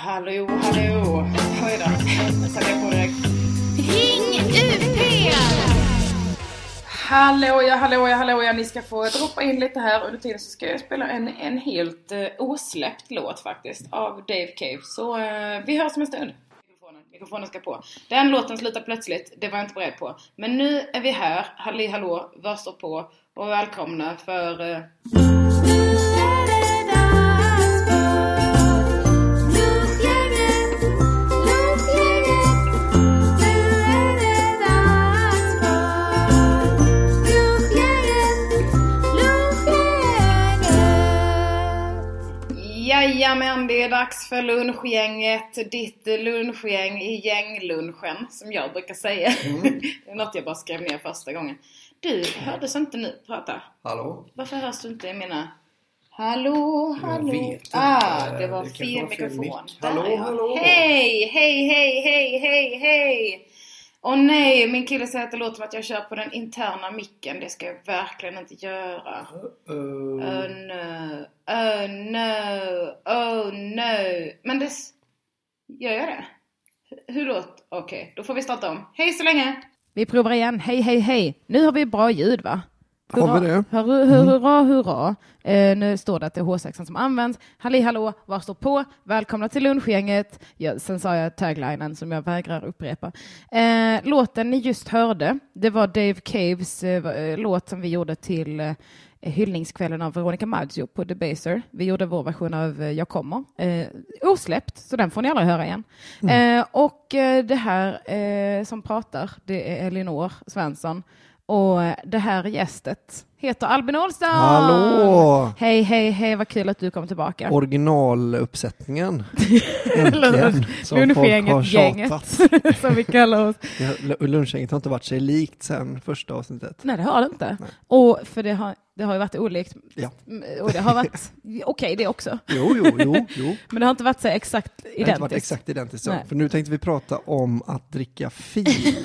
Hallå, hallå. Oj då. Nu satte jag på direkt. Ring UP! Hallå ja, hallå ja, hallå ja. Ni ska få droppa in lite här. Under tiden så ska jag spela en, en helt uh, osläppt låt faktiskt av Dave Cave. Så uh, vi hörs om en stund. Mikrofonen, mikrofonen ska på. Den låten slutar plötsligt. Det var jag inte beredd på. Men nu är vi här. Halli hallå, var står på? Och välkomna för... Uh, Jajamän, det är dags för lunchgänget. Ditt lunchgäng i gänglunchen, som jag brukar säga. det är något jag bara skrev ner första gången. Du hördes inte nu prata. Hallå? Varför hörs du inte i mina... Hallå, hallå? vet inte. Ah, det var Det fel fel mikrofon. Där, Hallå, hallå? Hej, hej, hej, hej, hej, hej! Åh nej, min kille säger att det låter som att jag kör på den interna micken. Det ska jag verkligen inte göra. Uh, Oh no, oh no, oh no. Men det... Gör jag det? Hur då? Okej, då får vi starta om. Hej så länge! Vi provar igen. Hej, hej, hej. Nu har vi bra ljud, va? Har vi det? Hurra, hurra, hurra. Eh, nu står det att det är H6 som används. Halli hallå, var står på? Välkomna till lunchgänget. Ja, sen sa jag taglinen som jag vägrar upprepa. Eh, låten ni just hörde, det var Dave Caves eh, eh, låt som vi gjorde till eh, hyllningskvällen av Veronica Maggio på Debaser. Vi gjorde vår version av eh, Jag kommer. Eh, osläppt, så den får ni aldrig höra igen. Eh, och det här eh, som pratar, det är Elinor Svensson. Och det här gästet heter Albin Olsson. Hallå! Hej, hej, hej, vad kul att du kom tillbaka. originaluppsättningen. Äntligen. Som folk har Lunchgänget, gänget, tjatat. som vi kallar oss. Ja, Lunchgänget har inte varit sig likt sen första avsnittet. Nej, det har det inte. Nej. Och för det har, det har ju varit olikt. Ja. Och det har varit okej det också. Jo, jo, jo, jo. Men det har inte varit så exakt Det har inte varit identiskt. exakt identiskt så. För nu tänkte vi prata om att dricka fil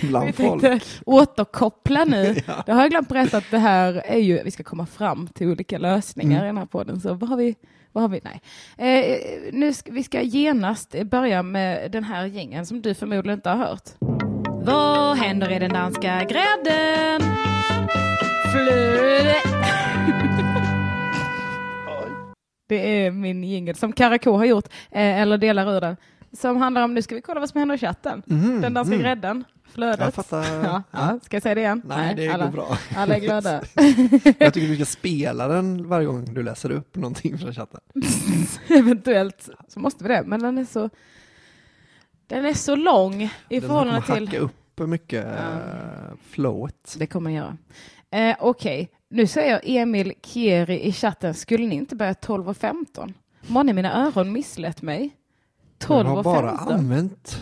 Vi bland folk. tänkte återkoppla nu. Ja. Det har jag glömt berätta att det här är ju, vi ska komma fram till olika lösningar Mm. i den här podden. Så vad har vi? Vad har vi? Nej. Eh, nu ska, vi ska genast börja med den här gängen som du förmodligen inte har hört. Vad händer i den danska grädden? Flöde. Det är min jingel som Karakou har gjort, eh, eller delar ur den, som handlar om, nu ska vi kolla vad som händer i chatten. Mhm, Den danska mm. grädden, flödet. Jag fattar. Ja, ja. Ska jag säga det igen? Nej, det alla, går bra. Alla är glada. Jag tycker du ska spela den varje gång du läser upp någonting från chatten. Eventuellt så måste vi det, men den är så den är så lång i Den förhållande kommer till... hacka upp mycket Ja. uh, flowet. Det kommer den göra. Eh, Okej, nu säger Emil Kieri i chatten, skulle ni inte börja 12 och 15? Månne mina öron misslett mig. 12 Jag har och bara 15. använt,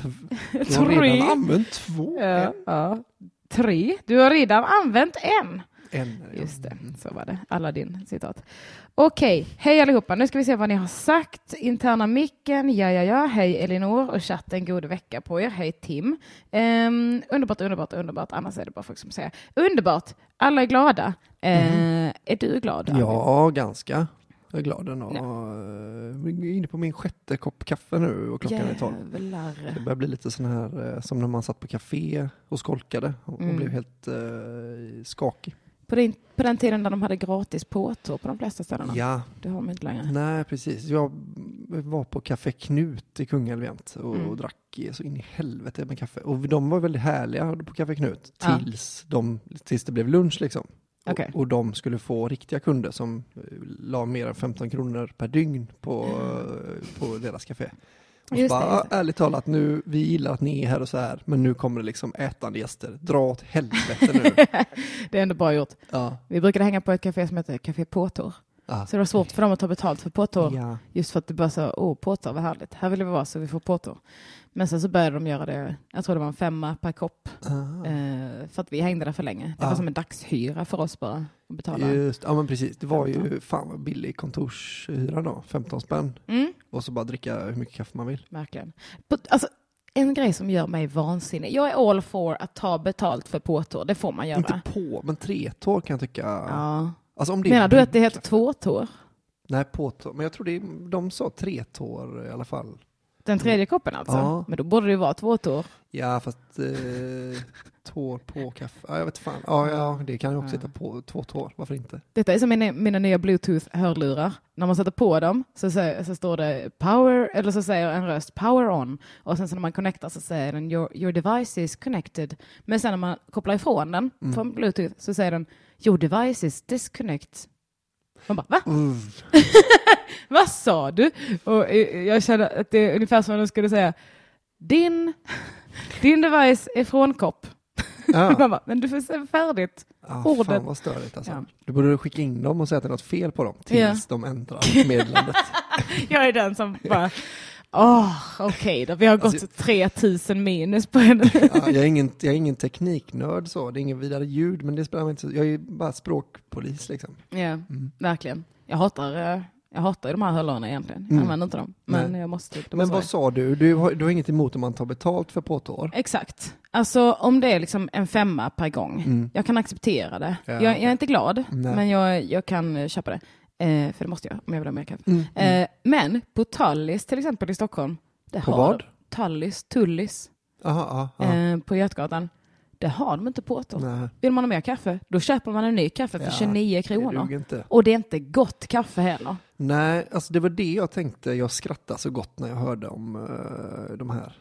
du har redan använt två. Ja, ja. Tre. Du har redan använt en. Ja. Just det, så var det. Aladdin citat. Okej, hej allihopa. Nu ska vi se vad ni har sagt. Interna micken, ja, ja, ja. Hej Elinor och chatten, god vecka på er. Hej Tim. Ehm, underbart, underbart, underbart. Annars är det bara folk som säger underbart. Alla är glada. Eh, Är du glad? Albin? Ja, ganska. Jag är glad ändå. Jag är inne på min sjätte kopp kaffe nu och klockan är tolv. Jävlar. Det börjar bli lite sån här eh, som när man satt på café och skolkade och, Mm. och blev helt eh, skakig. På, din, på den tiden när de hade gratis påtår på de flesta ställena. Ja, Det har de inte längre. nej precis. Jag var på Café Knut i Kungälv och, Mm. och drack så in i helvete med kaffe. Och de var väldigt härliga på Café Knut Ja. tills, de, tills det blev lunch liksom. Okej. Och, och de skulle få riktiga kunder som eh, la mer än 15 kronor per dygn på, eh, på deras café. Och Just det, bara, just det. ärligt talat, nu, vi gillar att ni är här och så här, men nu kommer det liksom ätande gäster. Dra åt helvete nu. Det är ändå bra gjort. ja. Vi brukade hänga på ett café som heter Café Påtår. Ja. Så det var svårt för dem att ta betalt för påtår. Ja. Just för att det bara så, åh, påtår, vad härligt. Här vill vi vara så vi får påtår. Men sen så började de göra det, jag tror det var en femma per kopp. Ah. Eh, för att vi hängde där för länge. Det var Ja. som en dagshyra för oss bara. Att betala. Just, ja men precis, det var ju 15. fan vad billig kontorshyra då, 15 spänn. Mm, Och så bara dricka hur mycket kaffe man vill. verkligen. På, alltså, en grej som gör mig vansinnig. Jag är all for att ta betalt för påtår. Det får man göra. Inte på, men tre tår kan jag tycka. Ja. Alltså om det Menar du att det heter tvåtår? Nej, på tår. Men jag tror det är, de sa tre tår i alla fall. Den tredje koppen alltså? Ja. Men då borde det ju vara två tår. Ja, fast eh, tår på kaffe. Ja, jag vet fan. Ja, ja, det kan ju också Ja. heta på två tår. Varför inte? Detta är som mina, mina nya bluetooth-hörlurar. När man sätter på dem så, säger, så står det power, eller så säger en röst power on. Och sen så när man connectar så säger den your, your device is connected. Men sen när man kopplar ifrån den Mm. från bluetooth så säger den your device is disconnect. Man bara, va? Uff. Vad sa du? Och eh, jag känner att det är ungefär som om de skulle säga din, din device är frånkopp. Ja. Man bara, men du får säga färdigt. Ja, Ordet. Fan vad störigt alltså. Ja. Du borde skicka in dem och säga att det är något fel på dem tills Ja. de ändrar meddelandet. Jag är den som bara, åh, okej då, vi har gått Alltså- 3000 minus på henne. Ja, jag, är ingen, jag är ingen tekniknörd så, det är ingen vidare ljud, men det spelar mig inte så. Jag är bara språkpolis liksom. ja, Mm. verkligen. Jag hatar, eh, jag hatar de här hörlurarna egentligen. Jag Mm. använder inte dem, men Nej. jag måste. Men måste vad sa du? Du har, du har inget emot om man tar betalt för påtår? Exakt. Alltså om det är liksom en femma per gång, Mm. jag kan acceptera det. Ja, jag, jag är inte glad, Nej. men jag, jag kan köpa det. Eh, för det måste jag om jag vill ha mer kaffe. Mm. Mm. Eh, men på Tallis till exempel i Stockholm, det På har vad? Tallis, Tullis Aha, ja, ja. eh, på Götgatan. Det har de inte på Nej, Vill man ha mer kaffe, då köper man en ny kaffe för Ja, 29 det kronor. inte. Och det är inte gott kaffe heller. Nej, alltså det var det jag tänkte. Jag skrattade så gott när jag hörde om uh, de här.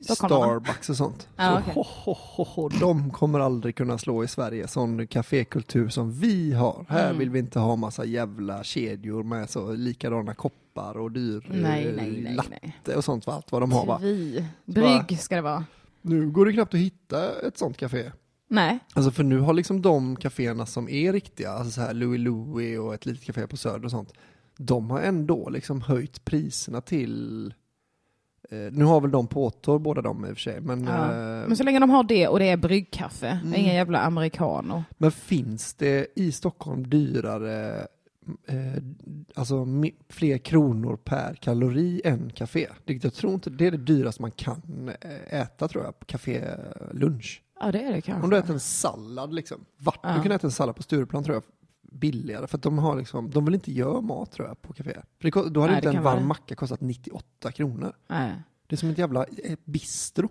Starbucks och sånt. Så okej. ho, ho, ho, de kommer aldrig kunna slå i Sverige sån kafékultur som vi har. Här Mm. vill vi inte ha massa jävla kedjor med så likadana koppar och dyr eh, Nej, nej, nej, latte nej. och sånt. Allt vad de har va? Vi. Brygg ska det vara. Nu går det knappt att hitta ett sånt café. Nej. Alltså för nu har liksom de kaféerna som är riktiga, alltså så här Louis Louis och ett litet café på Söder och sånt, de har ändå liksom höjt priserna till eh, nu har väl de påtår båda de i och för sig, men, Ja. eh, Men så länge de har det och det är bryggkaffe, Mm. inga jävla americano. men finns det i Stockholm dyrare, eh, alltså fler kronor per kalori än café? Det, jag tror inte det är det dyraste man kan eh, äta tror jag, på café lunch. Ja, det är det kanske. Om du äter en sallad liksom. Vart Ja. du kan äta en sallad på Stureplan tror jag billigare. För de har liksom, de vill inte göra mat tror jag på café. För det, då hade Nej, inte en vara varm det. macka kostat 98 kronor. Nej. Det är som ett jävla eh, bistro.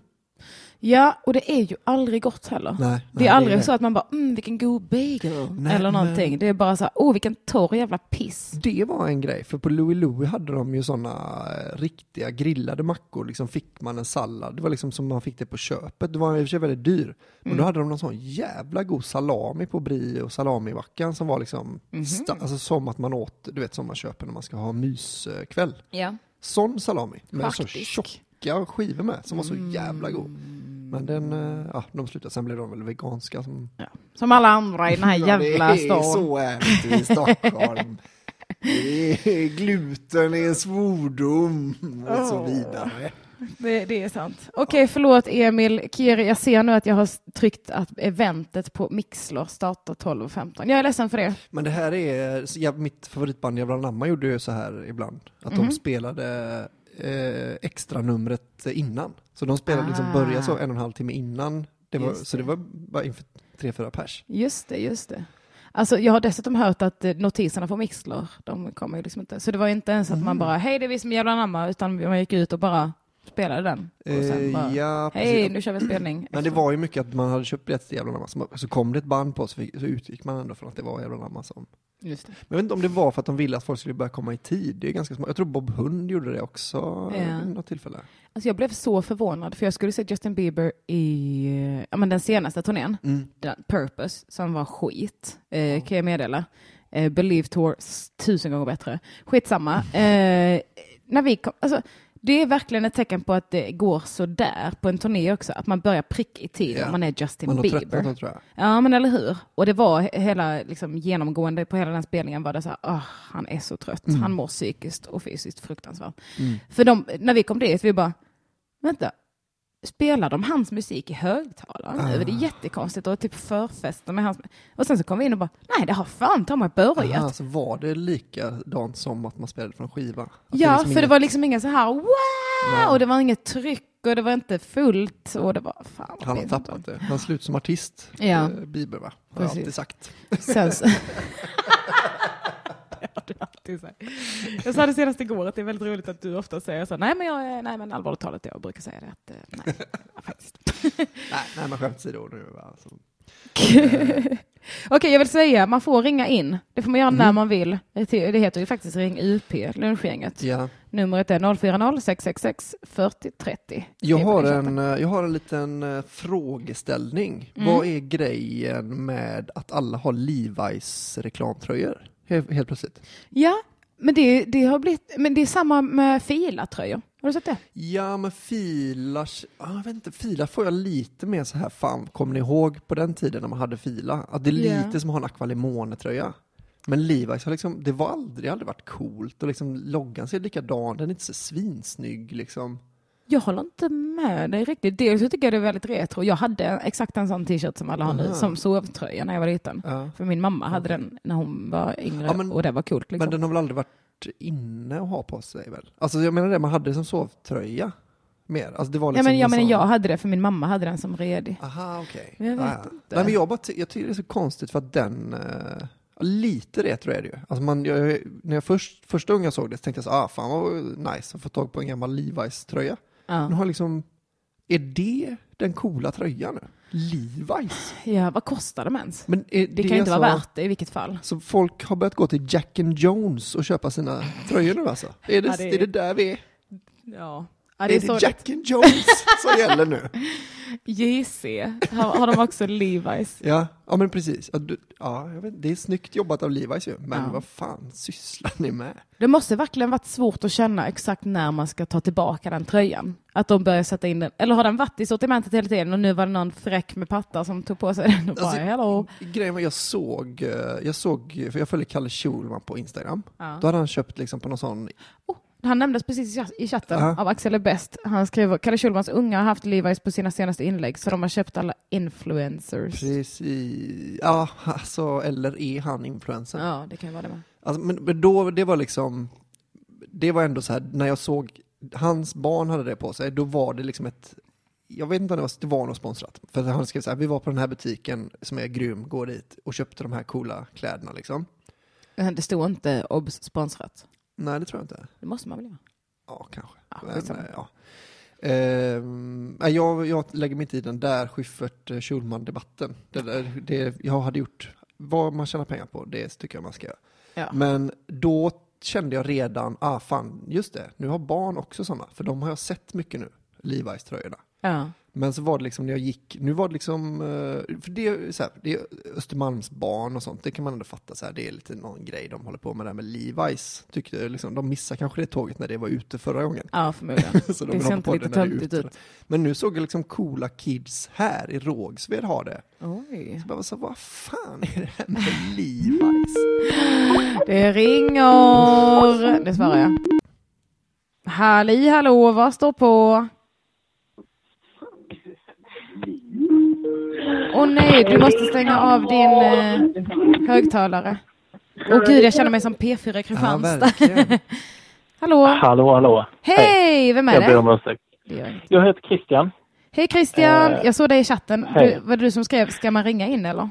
Ja, och det är ju aldrig gott heller. Nej, Det är nej, aldrig det. så att man bara, mm, vilken god bagel. Nej, eller men- någonting. Det är bara så här, oh, vilken torr jävla piss. Det var en grej, för på Louis Louis hade de ju sådana riktiga grillade mackor, liksom fick man en sallad, det var liksom som man fick det på köpet, det var i och för sig väldigt dyr. Men Mm. då hade de någon sån jävla god salami på brie och salamivackan som var liksom, Mhm. sta- alltså som att man åt, du vet som man köper när man ska ha myskväll. Ja. Sån salami med så Faktiskt. tjocka skivor med som var så jävla god. Mm. Men den, eh, ja, de slutade, sen blev de väl veganska som... Som alla andra i den här jävla ja, stan. så är det i Stockholm. Det är, gluten är en svordom och så vidare. Det, det är sant. Okej, förlåt Emil. Kiri, jag ser nu att jag har tryckt att eventet på Mixler startar 12.15. Jag är ledsen för det. Men det här är, jag, mitt favoritband Jävla Namma gjorde ju så här ibland. Att Mhm. de spelade eh, extra numret innan. Så de spelade liksom, Ah. började så en och en halv timme innan. Det var, Just så det det. var bara inför tre, fyra pers. Just det, just det. Alltså, jag har dessutom hört att eh, notiserna på Mixler, de kommer ju liksom inte. Så det var inte ens att man Mhm. bara, hej det är vi som är jävla namma, utan man gick ut och bara spelade den. Och sen Eh, bara, ja, hej nu kör vi spelning. Men det var ju mycket att man hade köpt biljetter till Jävla Namma, så, kom det ett band på så, fick, så utgick man ändå från att det var Jävla Namma som... Just det. Men jag vet inte om det var för att de ville att folk skulle börja komma i tid. Det är ganska smart. Jag tror Bob Hund gjorde det också vid något tillfälle. Alltså jag blev så förvånad, för jag skulle se Justin Bieber i ja, men den senaste turnén, Mm. den, Purpose, som var skit, eh, kan jag meddela. Eh, Believe Tour, tusen gånger bättre. Skitsamma. Eh, när vi kom, alltså, det är verkligen ett tecken på att det går så där på en turné också, att man börjar pricka i tid Ja. om man är Justin Man Bieber. tröttnat tror jag. Ja, men eller hur? Och det var he- hela, liksom, genomgående på hela den spelningen var det så här, "Åh, han är så trött. Mm. Han mår psykiskt och fysiskt fruktansvärt. Mm. För de, när vi kom dit, vi bara, vänta, spelar de hans musik i högtalaren nu? Ah. Det är jättekonstigt och typ förfester med hans... Och sen så kom vi in och bara, nej det har fan ta mig börjat. Aha, så var det likadant som att man spelade från skiva? Att ja, liksom för det inget- var liksom inga så här, wow! Nej. Och det var inget tryck och det var inte fullt och det var, fan Han har tappat det. Han slut som artist, Ja. eh, Bieber va? Har jag alltid sagt. Sen så... du alltid säger. Jag sa det senast igår att det är väldigt roligt att du ofta säger så. Nej men, jag, nej, men allvarligt talat, jag brukar säga det. Att, eh, nej, faktiskt. Nej, nej men skämt åsido nu. Alltså. Okej, jag vill säga, man får ringa in. Det får man göra Mhm. när man vill. Det heter ju faktiskt Ring UP, lunchgänget. Ja. Numret är 040 666 40 30. Jag har, en, eh, jag har en liten eh, frågeställning. Mm. Vad är grejen med att alla har Levi's reklamtröjor? Helt, helt plötsligt. Ja, men det, det har blivit, men det är samma med filatröjor. Har du sett det? Ja, men filar, ah, jag vet inte, filar får jag lite mer så här, fan, kommer ni ihåg på den tiden när man hade fila? Att det är Ja. lite som att ha en Aqualimone-tröja. Men Levi's har liksom, det var aldrig, aldrig varit coolt och liksom loggan ser likadan, den är inte så svinsnygg liksom. Jag håller inte med dig riktigt. Dels så tycker jag det är väldigt retro. Jag hade exakt en sån t-shirt som alla har nu, som sovtröja när jag var liten. Ja. För min mamma hade den när hon var yngre Ja, men- och det var coolt. Liksom. Men den har väl aldrig varit inne att ha på sig väl? Alltså jag menar det, man hade det som sovtröja mer. Alltså det var ja, liksom men, ja, en men sån- jag hade det för min mamma hade den som redig. Aha, okej. Jag vet Ah, ja. inte. Nej, men jag, bara, jag tycker det är så konstigt för att den, ja, lite retro är det ju. Alltså man, jag, när jag först, första gången jag såg det så tänkte jag så ah fan vad nice att få tag på en gammal Levi's Ja. har liksom, är det den coola tröjan nu? Levi's? ja, vad kostar de ens? Men är Det kan ju inte vara alltså- värt det i vilket fall. Så folk har börjat gå till Jack and Jones och köpa sina tröjor nu alltså? Är det, Ja, det är- är det där vi är? Ja. Ja, är det är det så Jack and Jones som gäller nu? JC, har, har de också Levi's? Ja, ja men precis. Ja, du, ja, vet, det är snyggt jobbat av Levi's ju, men Ja. vad fan sysslar ni med? Det måste verkligen varit svårt att känna exakt när man ska ta tillbaka den tröjan. Att de börjar sätta in den. Eller har den varit i sortimentet hela tiden och nu var det någon fräck med pattar som tog på sig den och bara Alltså, hello. Grejen var jag såg, eh, jag såg, för jag följer Kalle Schulman på Instagram. Ja. Då hade han köpt liksom på någon sån, Oh, han nämndes precis i chatt- i chatten Ja. av Axel är bäst. Han skriver Kalle Schulmans unga har haft Levi's på sina senaste inlägg så de har köpt alla influencers. precis, ja alltså, eller är han influencer? Ja, det kan ju vara det med. Alltså, men, men då, det var liksom, det var ändå så här, när jag såg, hans barn hade det på sig, då var det liksom ett, jag vet inte om det var, det var något sponsrat. För han skrev så här, vi var på den här butiken som är grym, gå dit och köpte de här coola kläderna liksom. Det stod inte obs sponsrat. Nej, det tror jag inte. Det måste man väl göra? Ja, kanske. Ja, Men, eh, ja. Nej, jag, jag lägger mig inte i den där Schyffert eh. Det, där- det jag hade gjort, vad man tjänar pengar på, det tycker jag man ska göra. Ja. Men då kände jag redan, ah fan, just det, nu har barn också sådana, för de har jag sett mycket nu, Levi's-tröjorna. Ja. Men så var det liksom när jag gick, nu var det liksom, eh, för det är, så här, det är Östermalmsbarn och sånt, det kan man ändå fatta så här, det är lite någon grej de håller på med där med Levi's. Tyckte jag liksom, de missade kanske det tåget när det var ute förra gången. ja, förmodligen. Så de det på lite töntigt ut. Men nu såg jag liksom coola kids här i Rågsved ha det. Oj. Så jag bara så, vad fan är det här med Levi's? Det ringer. Det svarar jag. Halli hallå, vad står på? Åh nej, du måste stänga av din eh, högtalare. Åh gud, jag känner mig som P4 Ja, Kristianstad. verkligen. hallå? Hallå, hallå. Hej, vem är Jag ber det? om ursäkt. Det gör inget. Jag heter Christian. Hej Christian, Eh, jag såg dig i chatten. Du, var det du som skrev, ska man ringa in eller?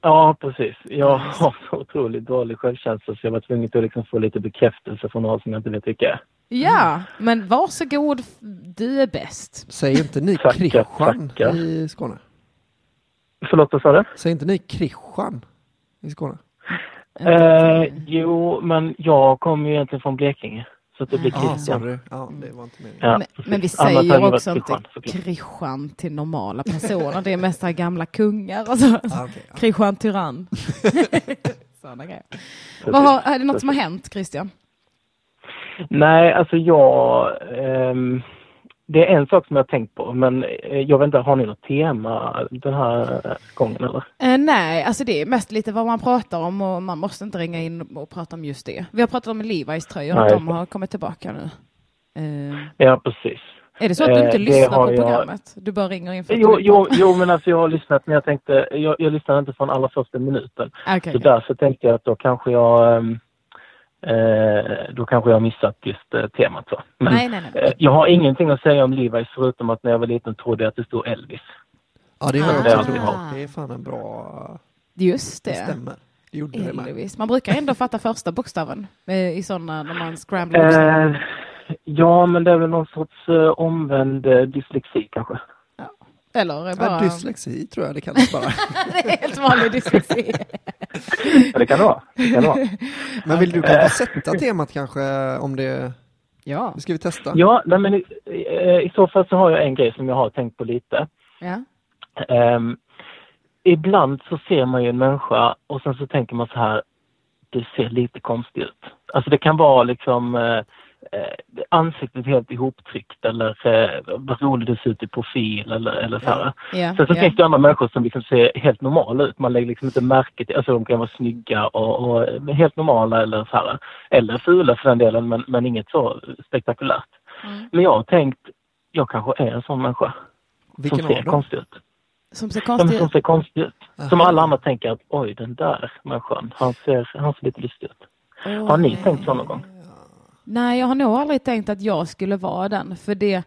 Ja, precis. Jag har så otroligt dålig självkänsla så jag var tvungen att liksom få lite bekräftelse från någon som jag inte vet vilka är. Ja, men varsågod, du är bäst. Säger inte ni Kristian tackar. i Skåne? Förlåt, vad sa du? Säger inte ni Kristian i Skåne? Eh, jo, men jag kommer ju egentligen från Blekinge. Så att det blir Ah, Christian. sorry. Ja, det var inte meningen. Ja, men, men vi säger det också inte Kristian. Kristian till normala personer. Det är mest gamla kungar och så. Ah, okej, ja. Kristian Tyrann. Sådana grejer. Vad har, är det något som har hänt Christian? Nej, alltså jag... ehm, det är en sak som jag tänkt på, men eh, jag vet inte, har ni något tema den här eh, gången eller? Eh, nej, alltså det är mest lite vad man pratar om och man måste inte ringa in och prata om just det. Vi har pratat om Levi's tröjor, att de har kommit tillbaka nu. Eh, Ja, precis. är det så att du Eh, inte det lyssnar på jag- programmet? Du bara ringer in för att Jo, jo, jo, men alltså jag har lyssnat, men jag tänkte, jag, jag lyssnade inte från allra första minuten. Ah, okej, Så okej. därför tänkte jag att då kanske jag, ehm, eh, då kanske jag har missat just eh, temat så. Men, Nej, nej, nej. eh, jag har ingenting att säga om Levi's förutom att när jag var liten trodde jag att det stod Elvis. Ja, det har jag Ah. också trott. Det är fan en bra... Just Det det. stämmer. gjorde det med. Elvis. Man brukar ändå fatta första bokstaven eh, i sådana när man scramblar. Eh, ja, men det är väl någon sorts eh, omvänd eh, dyslexi kanske. Eller bara... Ja, dyslexi tror jag det kallas bara. det är helt vanlig dyslexi. Ja, det kan det vara. Det kan det vara. Men vill du kanske sätta temat kanske om det... ja. Ska vi testa? Ja, nej, men i, eh, i så fall så har jag en grej som jag har tänkt på lite. ja. Ehm, ibland så ser man ju en människa och sen så tänker man så här, det ser lite konstigt ut. Alltså det kan vara liksom eh, eh, ansiktet helt ihoptryckt eller eh, vad roligt det ser ut i profil eller, eller så här. Ja, Sen så ja. finns det andra människor som liksom ser helt normala ut. Man lägger liksom inte märke till, alltså de kan vara snygga och, och helt normala eller så här. Eller fula för den delen men, men inget så spektakulärt. Mm. Men jag har tänkt, jag kanske är en sån människa Vilken som ser konstig ut. Som ser Som, konstig som ut. ser konstig ut. Som Aha. alla andra tänker att oj den där människan, han ser, han ser lite lustig ut. Har ni tänkt så någon gång? Nej, jag har nog aldrig tänkt att jag skulle vara den. För det,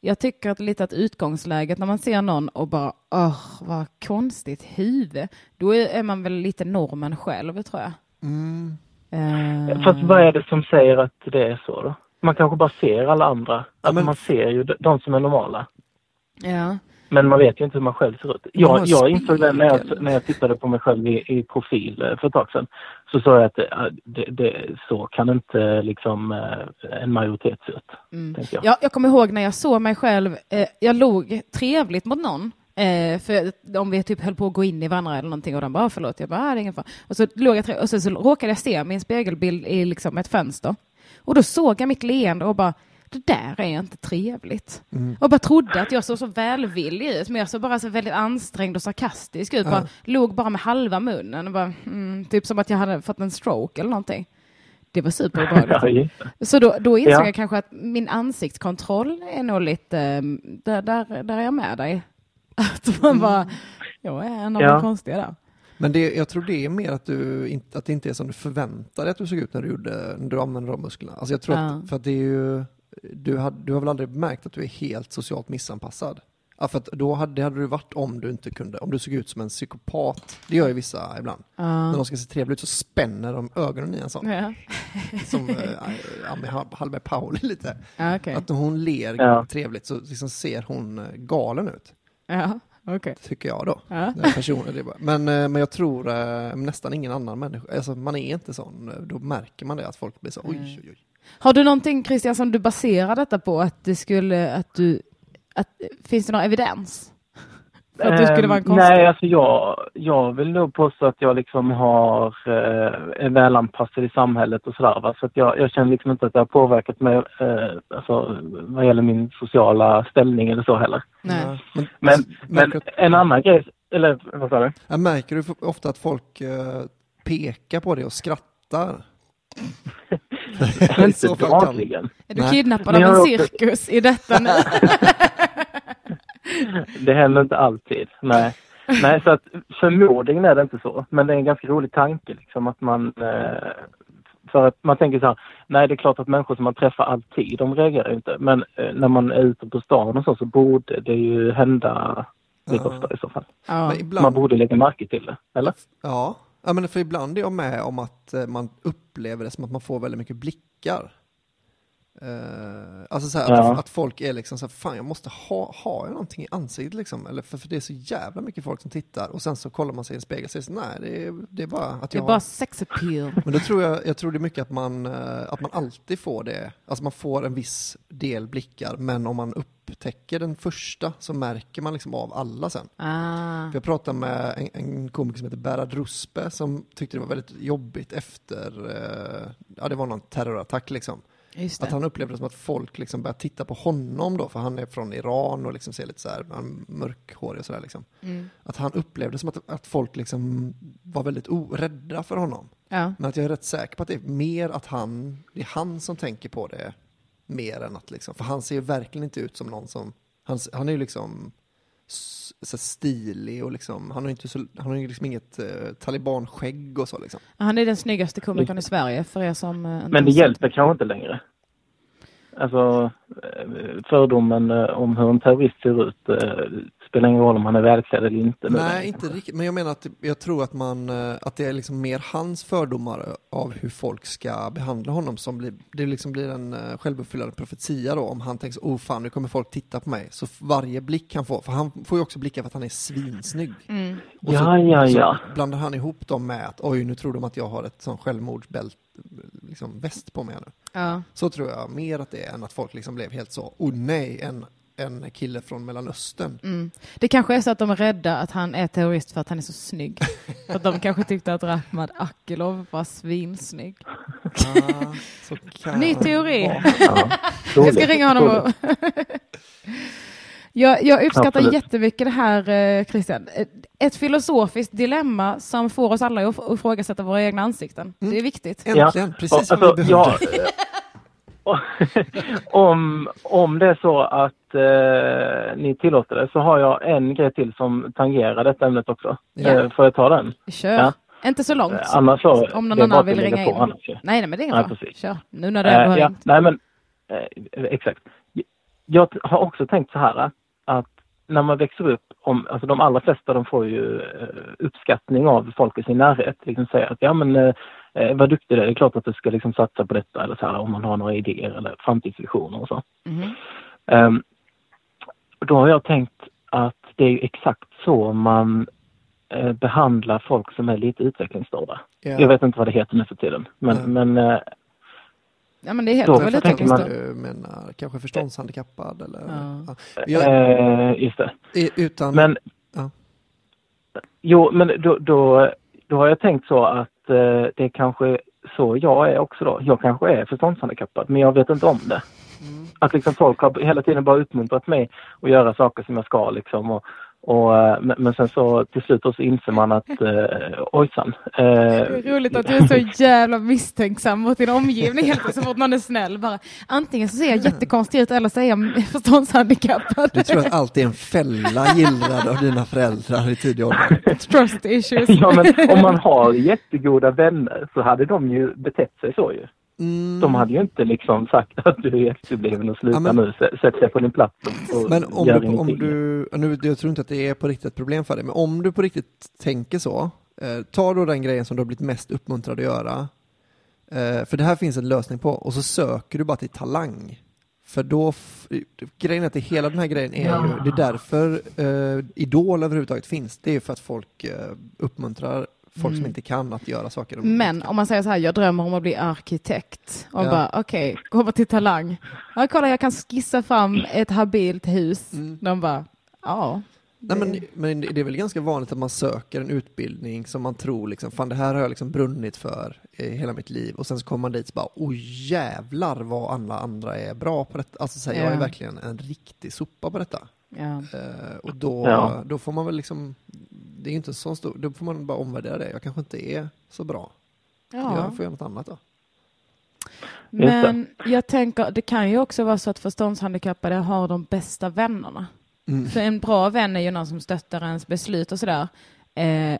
jag tycker att lite att utgångsläget när man ser någon och bara åh, vad konstigt huvud. Då är, man väl lite normen själv, tror jag. Mm. Eh, Fast vad är det som säger att det är så då? Man kanske bara ser alla andra. Alltså men- man ser ju de som är normala. Ja. Men man vet ju inte hur man själv ser ut. Jag, jag insåg det när jag, när jag tittade på mig själv i, i profil eh, för ett tag sedan. Så sa jag att det, det, det, så kan inte liksom eh, en majoritet se ut. Mm. Jag. Ja, jag kommer ihåg när jag såg mig själv, eh, jag log trevligt mot någon. Eh, för om vi typ höll på att gå in i varandra eller någonting och de bara "Ah, förlåt, jag bara ah, det är ingen fara. Och så låg jag och sen så råkade jag se min spegelbild i liksom ett fönster. Och då såg jag mitt leende och bara det där är inte trevligt. Och bara trodde att jag såg så välvillig ut, men jag såg bara så väldigt ansträngd och sarkastisk ut. Bara, låg bara med halva munnen och bara, mm, typ som att jag hade fått en stroke eller någonting. Det var superobehagligt. Ja. Så då, då insåg Ja. jag kanske att min ansiktskontroll är nog lite, eh, där, där, där är jag med dig. Att man bara, jag är en av Ja. de konstiga där. Men det, jag tror det är mer att, du, inte- att det inte är som du förväntade dig att du såg ut när du, gjorde, när du använde de musklerna. Alltså jag tror Ja. att, för att det är ju, du, hade, du har väl aldrig märkt att du är helt socialt missanpassad? Ja, för att då hade, det hade du varit om du inte kunde, om du såg ut som en psykopat. Det gör ju vissa ibland. När de ska se trevliga ut så spänner de ögonen i en sån. Ja, Som äh, Ami Hallberg Pauli lite. ja okej. Att när hon ler Ja. trevligt så liksom ser hon eh, galen ut. Ja, okej. Tycker jag då. Bara. Men, eh, men jag tror eh, nästan ingen annan människa, alltså man är inte sån, eh, då märker man det att folk blir så oj, oj, oj. Har du någonting Christian som du baserar detta på? Att det skulle, att du, att, finns det någon evidens? För att du skulle vara en Ehm, konstig? Nej, alltså jag, jag vill nog påstå att jag liksom har, eh, är välanpassad i samhället och sådär. Va? Så att jag, jag känner liksom inte att det har påverkat mig eh, alltså, vad gäller min sociala ställning eller så heller. Nej. Men, Men, men märker, du- en annan grej, eller vad sa du? jag märker du ofta att folk eh, pekar på det och skrattar? Inte dagligen. Är du kidnappad av en också- cirkus i detta nu? Det händer inte alltid. Nej. Nej, så att förmodligen är det inte så. Men det är en ganska rolig tanke liksom att man... Eh, för att man tänker så här, nej det är klart att människor som man träffar alltid, de reagerar ju inte. Men eh, när man är ute på stan och så, så borde det ju hända lite Ja. oftare i så fall. Ja. Man borde lägga märke till det, eller? ja, ja, men för ibland är jag med om att eh, man upplever det som att man får väldigt mycket blickar. Eh, alltså så här, Ja. att, att folk är liksom så här, fan jag måste ha, ha jag någonting i ansiktet liksom? Eller för, för det är så jävla mycket folk som tittar och sen så kollar man sig i en spegel och säger så, nej det är, det är bara att Det är jag bara sex appeal. Men då tror jag, jag tror det är mycket att man, eh, att man alltid får det, alltså man får en viss del blickar, men om man upptäcker den första så märker man liksom av alla sen. Ah. För jag pratade med en, en komiker som heter Berad Ruspe som tyckte det var väldigt jobbigt efter, eh, ja det var någon terrorattack liksom. Att han upplevde det som att folk liksom började titta på honom då, för han är från Iran och liksom ser lite så här, han är mörkhårig och sådär liksom. Mm. Att han upplevde som att, att folk liksom var väldigt orädda för honom. Ja. Men att jag är rätt säker på att det är mer att han, det är han som tänker på det mer än att liksom, för han ser ju verkligen inte ut som någon som, han, han är ju liksom så stilig och liksom, han har ju inte så, han har liksom inget eh, talibanskägg och så liksom. Han är den snyggaste komikern i Sverige för er som eh, Men det hjälper kanske inte längre. Alltså eh, fördomen eh, om hur en terrorist ser ut eh, spelar ingen roll om han är välklädd eller inte. Nej, inte riktigt. Men jag menar att jag tror att, man, eh, att det är liksom mer hans fördomar av hur folk ska behandla honom som blir, det liksom blir en eh, självuppfyllande profetia då. Om han tänker så, oh fan nu kommer folk titta på mig. Så varje blick han får, för han får ju också blickar för att han är svinsnygg. Mm. Och så, Ja, ja, ja. så blandar han ihop dem med att oj nu tror de att jag har ett sån självmordsbält, liksom väst på mig nu. Ja. Så tror jag mer att det är än att folk liksom blev helt så, oh nej, en, en kille från Mellanöstern. Mm. Det kanske är så att de är rädda att han är terrorist för att han är så snygg. Att de kanske tyckte att Rahmad Akilov var svinsnygg. Ah, så kan Ny teori. Ja, Jag ska ringa honom och... jag, jag uppskattar Absolut. jättemycket det här, eh, Christian. Ett- Ett filosofiskt dilemma som får oss alla att if- ifrågasätta våra egna ansikten. Det är viktigt. Äntligen, precis Och, vad vi alltså, behövde. ja, om, om det är så att eh, ni tillåter det så har jag en grej till som tangerar detta ämnet också. Ja. Eh, får jag ta den? Kör. Ja. Inte så långt. Eh, annars så, Om någon det annan vill ringa på in. annars. Nej, nej, men det är inget bra. precis. Kör. Nu när ändå Eh, ja, nej men eh, exakt. Jag har också tänkt så här att när man växer upp, om, alltså de allra flesta de får ju eh, uppskattning av folk i sin närhet. Liksom säger att ja men eh, vad duktig du är, det är klart att du ska liksom satsa på detta eller så här om man har några idéer eller framtidsvisioner och så. Mhm. Ehm, då har jag tänkt att det är ju exakt så man eh, behandlar folk som är lite utvecklingsstörda. Ja. Jag vet inte vad det heter nu för tiden. Men, Nej. men eh, Ja, men det Då väl tänker man- utvecklingsstörd. Du menar kanske förståndshandikappad eller? Ja. Ja. Jag, eh, just det. utan, Men, Ja. jo, men då, då, då har jag tänkt så att eh, det är kanske så jag är också då. Jag kanske är förståndshandikappad, men jag vet inte om det. Mm. Att liksom folk har hela tiden bara uppmuntrat mig att göra saker som jag ska liksom. Och, och, eh, men, sen så till slut så inser man att eh, ojsan. Eh, Det är roligt att du är så jävla misstänksam mot din omgivning helt så fort någon är snäll. Bara, antingen så ser jag jättekonstig ut eller så är jag förståndshandikappad. du tror att allt är en fälla gillrad av dina föräldrar i tidig ålder? Trust issues. ja, men om man har jättegoda vänner så hade de ju betett sig så ju. Mm. De hade ju inte liksom sagt att du är efterbliven och sluta Ja, men- nu, Sä- sätt dig på din plats och, Men om gör du, om ingenting. du, nu, jag tror inte att det är på riktigt ett problem för dig, men om du på riktigt tänker så, eh, ta då den grejen som du har blivit mest uppmuntrad att göra, eh, för det här finns en lösning på, och så söker du bara till talang. För då, grejen är att det, hela den här grejen är ju, det är därför eh, Idol överhuvudtaget finns, det är för att folk eh, uppmuntrar folk som inte kan att göra saker. Men om man säger så här, jag drömmer om att bli arkitekt. Och Ja. bara, okej, komma till talang. Ja, kolla, jag kan skissa fram ett habilt hus. Mm. De bara, ja. Nej, men, men det är väl ganska vanligt att man söker en utbildning som man tror liksom, fan det här har jag liksom brunnit för i hela mitt liv och sen så kommer man dit och bara, oj jävlar vad alla andra är bra på detta. Alltså så här, jag är verkligen en riktig sopa på detta. ja. Eh, och då, Ja. då får man väl liksom, det är inte en sån stor, då får man bara omvärdera det. Jag kanske inte är så bra. ja. Jag får göra något annat då. Men jag tänker, det kan ju också vara så att förståndshandikappade har de bästa vännerna. Mm. För en bra vän är ju någon som stöttar ens beslut och sådär. Eh,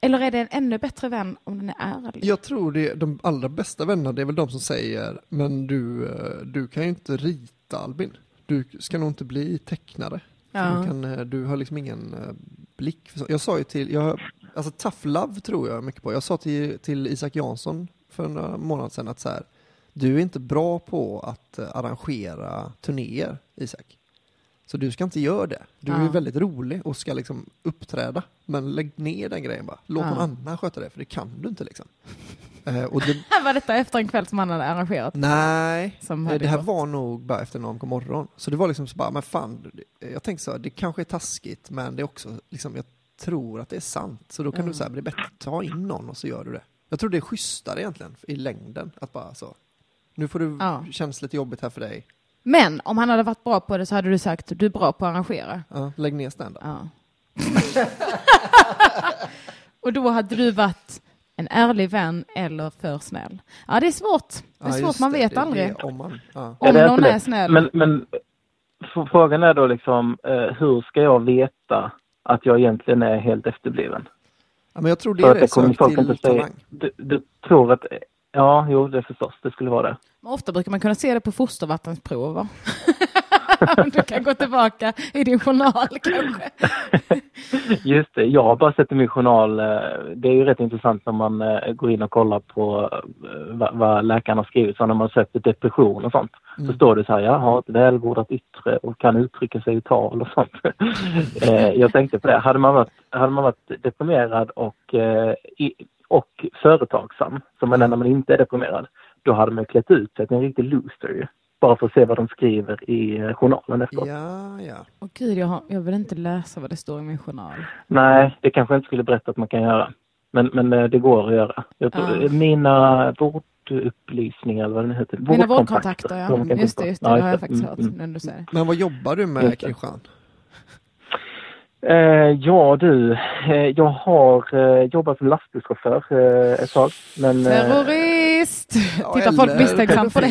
eller är det en ännu bättre vän om den är ärlig? Jag tror det, de allra bästa vännerna, det är väl de som säger, men du, eh, du kan ju inte rita Albin. Du ska nog inte bli tecknare. Ja. Du, kan, eh, du har liksom ingen eh, blick. Jag sa ju till, jag, alltså tough love tror jag mycket på. Jag sa till, till Isak Jansson för några månader sedan att så här, du är inte bra på att eh, arrangera turnéer, Isak. Så du ska inte göra det. Du är Ja. väldigt rolig och ska liksom uppträda. Men lägg ner den grejen bara. Låt Ja. någon annan sköta det, för det kan du inte liksom. Eh, och det, Var detta efter en kväll som han hade arrangerat? nej, eh, hade det här gått. var nog bara efter någon på morgon. Så det var liksom så bara, men fan, jag tänkte så här, det kanske är taskigt, men det är också liksom, jag tror att det är sant. Så då kan Mm. du säga, det är bättre att ta in någon och så gör du det. Jag tror det är schysstare egentligen i längden, att bara så, nu får du, Ja. känns lite jobbigt här för dig, Men om han hade varit bra på det så hade du sagt, du är bra på att arrangera. ja, lägg ner stand-up. Ja. och då hade du varit en ärlig vän eller för snäll. Ja, det är svårt. Det är Ja, svårt, man det, vet det är aldrig. det, om man, ja. Ja, Om är någon inte är lätt. snäll. Men, men frågan är då liksom, eh, hur ska jag veta att jag egentligen är helt efterbliven? ja, men jag tror det För är att det, folk till inte säga. Du, du tror att, ja, jo, det förstås, det skulle vara det. Men Ofta brukar man kunna se det på fostervattensprover. du kan gå tillbaka i din journal kanske. Just det, jag har bara sett i min journal. eh, Det är ju rätt intressant när man eh, går in och kollar på eh, vad, läkaren har skrivit. Så när man söker depression och sånt så står det så här, jag har ett välvårdat yttre och kan uttrycka sig i tal och sånt. Jag tänkte på det, hade man varit, hade man varit deprimerad och, i, och företagsam, som man är när man inte är deprimerad, då hade man klätt ut sig till en riktig loser ju. Bara för att se vad de skriver i eh, journalen efteråt. Ja, ja. Åh gud, jag, har, jag vill inte läsa vad det står i min journal. Nej, det kanske jag inte skulle berätta att man kan göra. Men, men eh, det går att göra. Jag tror, Ja. Mina vårdupplysningar eller vad det nu heter. Mina vårdkontakter, ja. Just det, just det. Ja, det har jag faktiskt Mm, hört mm. när du säger. Men vad jobbar du med. Kristian? Eh, ja du, eh, jag har eh, jobbat som lastbilschaufför eh, ett tag. Men, eh, Terrorist! Ja, Tittar folk misstänksamt på det?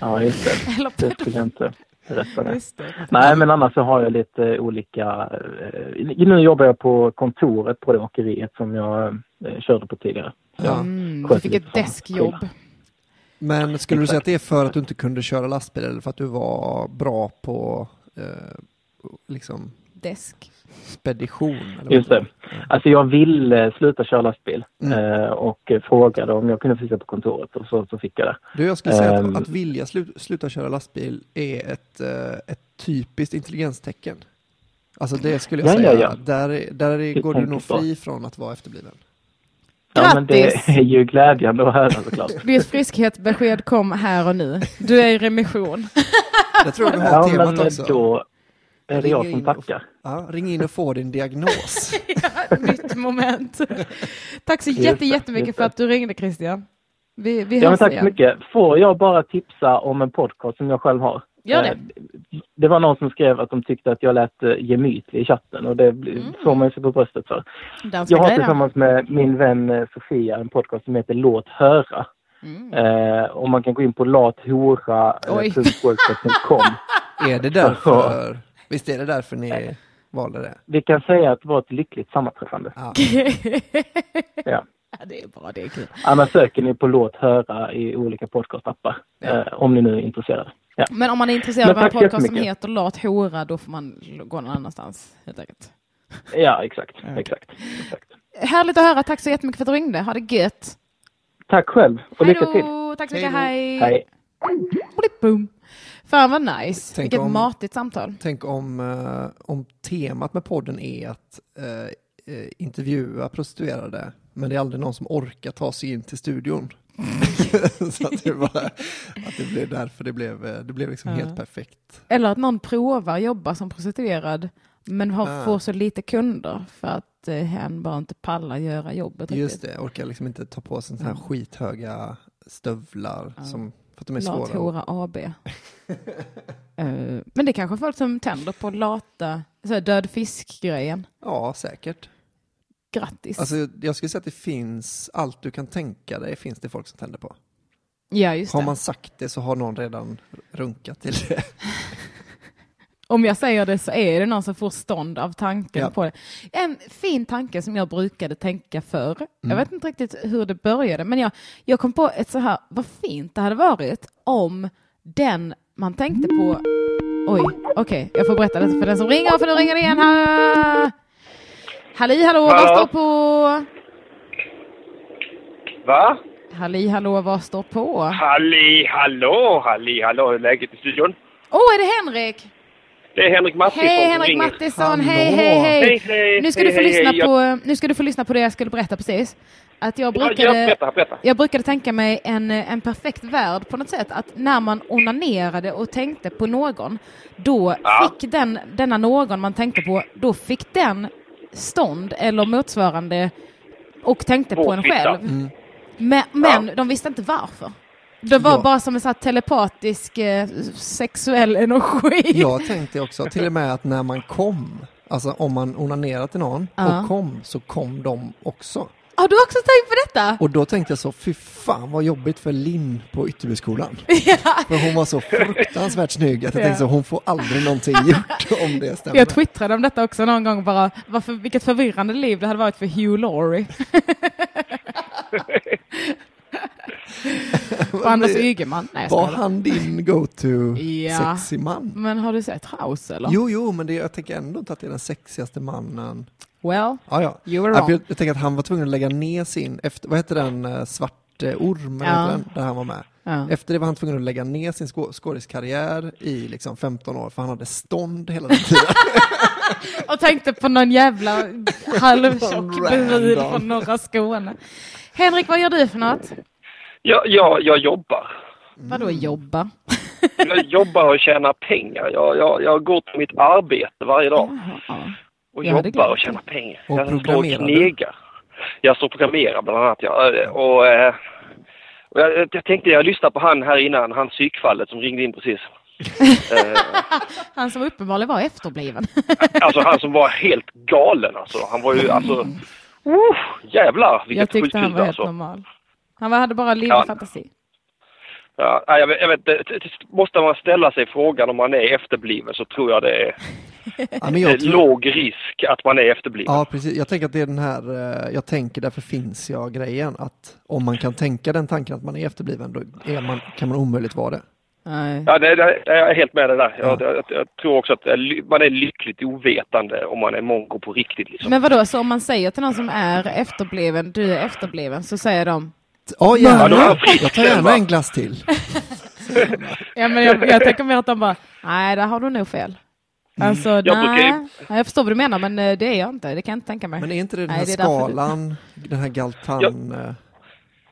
ja, just det. Eller Det skulle jag inte berätta. Det. Just det. Nej, men annars så har jag lite olika... Eh, nu jobbar jag på kontoret på det åkeriet som jag eh, körde på tidigare. Ja. Mm, du fick ett deskjobb. Men skulle du säga att det är för att du inte kunde köra lastbil eller för att du var bra på eh, liksom Desk. spedition? Eller Just det. Alltså jag ville sluta köra lastbil Mm. eh, och eh, frågade om jag kunde få sitta på kontoret och så, så fick jag det. Du, jag skulle säga Ehm. att, att vilja slu, sluta köra lastbil är ett, eh, ett typiskt intelligenstecken. Alltså det skulle jag Ja, säga. ja, ja. Där, där går du nog fri från att vara efterbliven. Ja, men det Grattis! är ju glädjande att höra såklart. Ditt friskhetsbesked kom här och nu. Du är i remission. Jag tror vi har Ja, temat men också. då är det jag Ringa som in och- tackar. Ja, ring in och få din diagnos. Nytt moment. Tack så jätte, jättemycket för att du ringde Christian. Vi, vi Ja, tack så mycket. Får jag bara tipsa om en podcast som jag själv har? Gör det. Eh, Det var någon som skrev att de tyckte att jag lät eh, gemytlig i chatten och det blir- Mm. får man sig på bröstet för. Danska Jag har tillsammans med min vän eh, Sofia en podcast som heter Låt höra. Mm. Eh, och man kan gå in på lathora.wordpress.com. är det därför? Visst är det därför ni valde det? Vi kan säga att det var ett lyckligt sammanträffande. Ja. Ja. Ja, det är bra, det är kul. Annars söker ni på Låt höra i olika podcastappar. Eh, om ni nu är intresserade. Ja. Men om man är intresserad Men av en podcast som heter Lat hora, då får man gå någon annanstans helt enkelt. ja, exakt. exakt. exakt. Härligt att höra. Tack så jättemycket för att du ringde. Ha det gött. Tack själv och Hej lycka till. Tack så mycket. Hej! Hej. Boom. Fan vad nice. Tänk Vilket om- matigt samtal. Tänk om, eh, om temat med podden är att eh, eh, intervjua prostituerade, men det är aldrig någon som orkar ta sig in till studion. så att det, var, att det blev därför det blev, eh, det blev liksom Ja. helt perfekt. Eller att någon provar jobba som prostituerad men har, Ah. får så lite kunder för att eh, hen bara inte pallar göra jobbet Just riktigt. det, orkar liksom inte ta på sig sådana här skithöga stövlar Ja. som, för att de är svåra. hora AB. Eh, men det är kanske folk som tänder på lata, så död fisk-grejen. Ja, säkert. Grattis. Alltså, jag skulle säga att det finns, allt du kan tänka dig finns det folk som tänder på. ja, just Har det. man sagt det så har någon redan runkat till det. Om jag säger det så är det någon som får stånd av tanken Ja. på det. En fin tanke som jag brukade tänka förr. Mm. Jag vet inte riktigt hur det började, men jag, jag kom på ett så här, vad fint det hade varit om den man tänkte på... Oj, okej, jag får berätta detta för den som ringer, för nu ringer det igen. Ha! Halli hallå, vad står på? Va? Halli hallå, vad står på? Halli hallå, halli hallå, hur är läget i studion? Åh, oh, är det Henrik? Det är Henrik Mattisson Hej Henrik ringer. Mattisson, hej hej hej! Hej, hej, Nu ska, du hej, få hej, lyssna hej. på, nu ska du få lyssna på det jag skulle berätta precis. Att jag Ja, ja, brukade, berätta, berätta. jag brukade tänka mig en, en perfekt värld på något sätt. Att när man onanerade och tänkte på någon, då Ja. fick den, denna någon man tänkte på, då fick den stånd eller motsvarande och tänkte på en Vårfitta. själv. Mm. Men, men de visste inte varför. Det var Ja. bara som en sån här telepatisk eh, sexuell energi. Jag tänkte också till och med att när man kom, alltså om man onanerade till någon Ja. och kom så kom de också. Har du också tänkt på detta? Och då tänkte jag så, fy fan vad jobbigt för Linn på Ytterbyskolan. Ja. För hon var så fruktansvärt snygg att jag Ja. tänkte så, hon får aldrig någonting gjort om det stämmer. Jag twittrade om detta också någon gång bara, varför, vilket förvirrande liv det hade varit för Hugh Laurie. På Anders Ygeman. Nej, Var han din go-to Ja. sexy man? Men har du sett House eller? Jo, jo, men det, jag tänker ändå inte att det är den sexigaste mannen. Well, Ja, ja. you were wrong. jag, jag tänker att han var tvungen att lägga ner sin, efter, vad heter den, eh, Svarte Orm, eller Ja. den, där han var med. Ja. Efter det var han tvungen att lägga ner sin skå- skådiskarriär i liksom 15 år, för han hade stånd hela den tiden. Och tänkte på någon jävla halvtjock brud från norra Skåne. Henrik, vad gör du för något? Jag, jag, jag jobbar. Vadå jobba? Jag jobbar och tjänar pengar. Jag, jag, jag går till mitt arbete varje dag Jaha. och Jag jobbar och tjänar pengar. Och jag står och knegar. Jag står och programmerar bland annat. Ja. Och, eh, och jag, jag tänkte, jag lyssnade på han här innan, han psykfallet som ringde in precis. eh, Han som uppenbarligen var efterbliven. alltså han som var helt galen alltså. Han var ju alltså... Uh, jävlar vilket Jag tyckte han var helt alltså. normal. Han var, hade bara livlig Ja. fantasi. Ja, nej, jag vet, jag vet, måste man ställa sig frågan om man är efterbliven så tror jag det är, ja, jag är tror, låg risk att man är efterbliven. ja, precis. Jag tänker att det är den här, eh, jag tänker därför finns jag grejen, att om man kan tänka den tanken att man är efterbliven, då är man, kan man omöjligt vara det. Nej. Ja, det, jag är helt med det där. Jag, jag, jag tror också att ly- man är lyckligt ovetande om man är mongo på riktigt. Liksom. Men vadå, så om man säger till någon som är efterbliven, du är efterbliven, så säger de Ja, Ja, gärna. frisk Jag tar gärna en glass till. Ja men jag, jag tänker mer att de bara, nej där har du nog fel. Alltså Jag brukar nej, Ja, jag förstår vad du menar men eh, det är jag inte, det kan jag inte tänka mig. Men är inte det den Nej, här det är därför du- skalan, den här galtan... Ja. eh,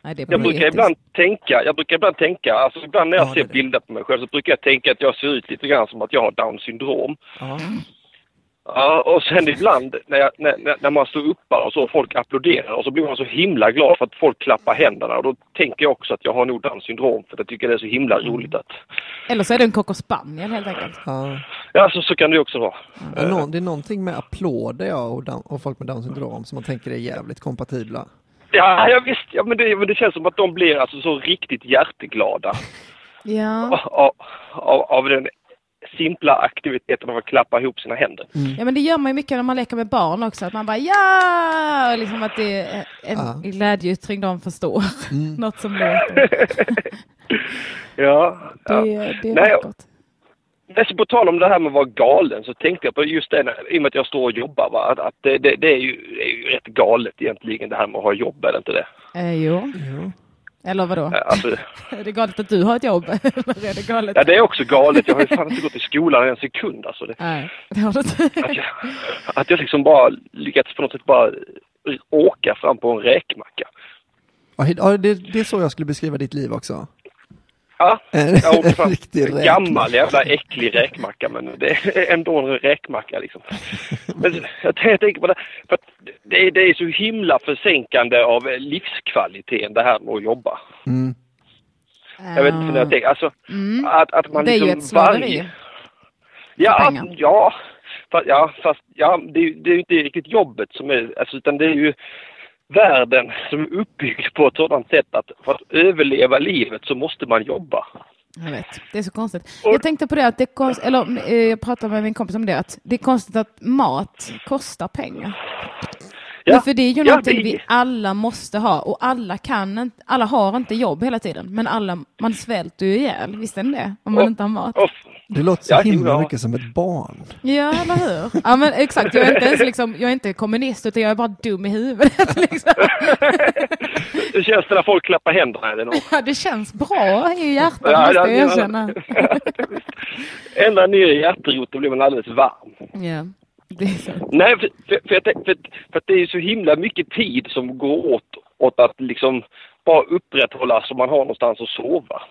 nej, Jag brukar ibland tänka, jag brukar ibland tänka, alltså ibland när jag Ja, ser bilder på mig själv så brukar jag tänka att jag ser ut lite grann som att jag har down syndrom. Ja. Ja, och sen ibland när, jag, när, när- man står uppe och så folk applåderar och så blir man så himla glad för att folk klappar händerna och då tänker jag också att jag har nog Downs syndrom för att jag tycker det är så himla roligt att... Eller så är du en cocker spaniel helt enkelt. Ja. Ja, så, så kan det också vara. Det är, någon, det är någonting med applåder ja, och, down, och folk med down syndrom som man tänker är jävligt kompatibla. Ja, ja visst, ja, men, det, men det känns som att de blir alltså så riktigt hjärteglada Ja. av, av, av den simpla aktiviteten av att klappa ihop sina händer. ja, men det gör man ju mycket när man leker med barn också, att man bara ja! Och liksom att det är en Ja. glädjeyttring de förstår. Mm. Något som låter. Ja, Det, ja. det är Nej, vackert. Men så på tal om det här med att vara galen så tänkte jag på just det, i och med att jag står och jobbar, va? att, att det, det, det, är ju, det är ju rätt galet egentligen det här med att ha jobb, är det inte det? Eh, jo. Jo. Eller vadå? Alltså, Är det galet att du har ett jobb? Eller är det galet? ja, det är också galet. Jag har ju fan inte gått i skolan en sekund. Alltså. Det, Nej, det har du inte. att, jag, att jag liksom bara lyckats på något sätt bara åka fram på en räkmacka. Ja, det, det är så jag skulle beskriva ditt liv också. Ja, jag en fram en gammal jävla äcklig räkmacka men det är ändå en räkmacka liksom. Men jag tänker- på det, för det, är- det är så himla försänkande av livskvaliteten det här med att jobba. Mm. Jag vet inte när jag tänker, alltså Mm. att, att man Det är ju liksom ett slaveri. Ja, ja, fast, ja, fast ja, det, är ju- det är ju inte riktigt jobbet som är, alltså, utan det är ju världen som är uppbyggd på ett sådant sätt att för att överleva livet så måste man jobba. Jag vet, det är så konstigt. Och- Jag tänkte på det att det är konst, eller eh, jag pratade med min kompis om det, att det är konstigt att mat kostar pengar. Ja, Men för det är ju ja, någonting det- vi alla måste ha och alla kan inte, alla har inte jobb hela tiden, men alla, man svälter ju ihjäl, visste ni det? Om man Och- inte har mat. Och, Det låter så Ja, himla mycket som ett barn. Ja, eller hur? Ja, men exakt. Jag är inte ens liksom, jag är inte kommunist, utan jag är bara dum i huvudet. Liksom. hur känns det när folk klappar händerna? Eller något? Ja, det känns bra i hjärtat, Ja, måste ja, jag ja. erkänna. Ända ner i hjärteroten blir man alldeles varm. Ja, det är. Nej, för, för, för, för, för att det är så himla mycket tid som går åt, åt att liksom bara upprätthålla så man har någonstans att sova.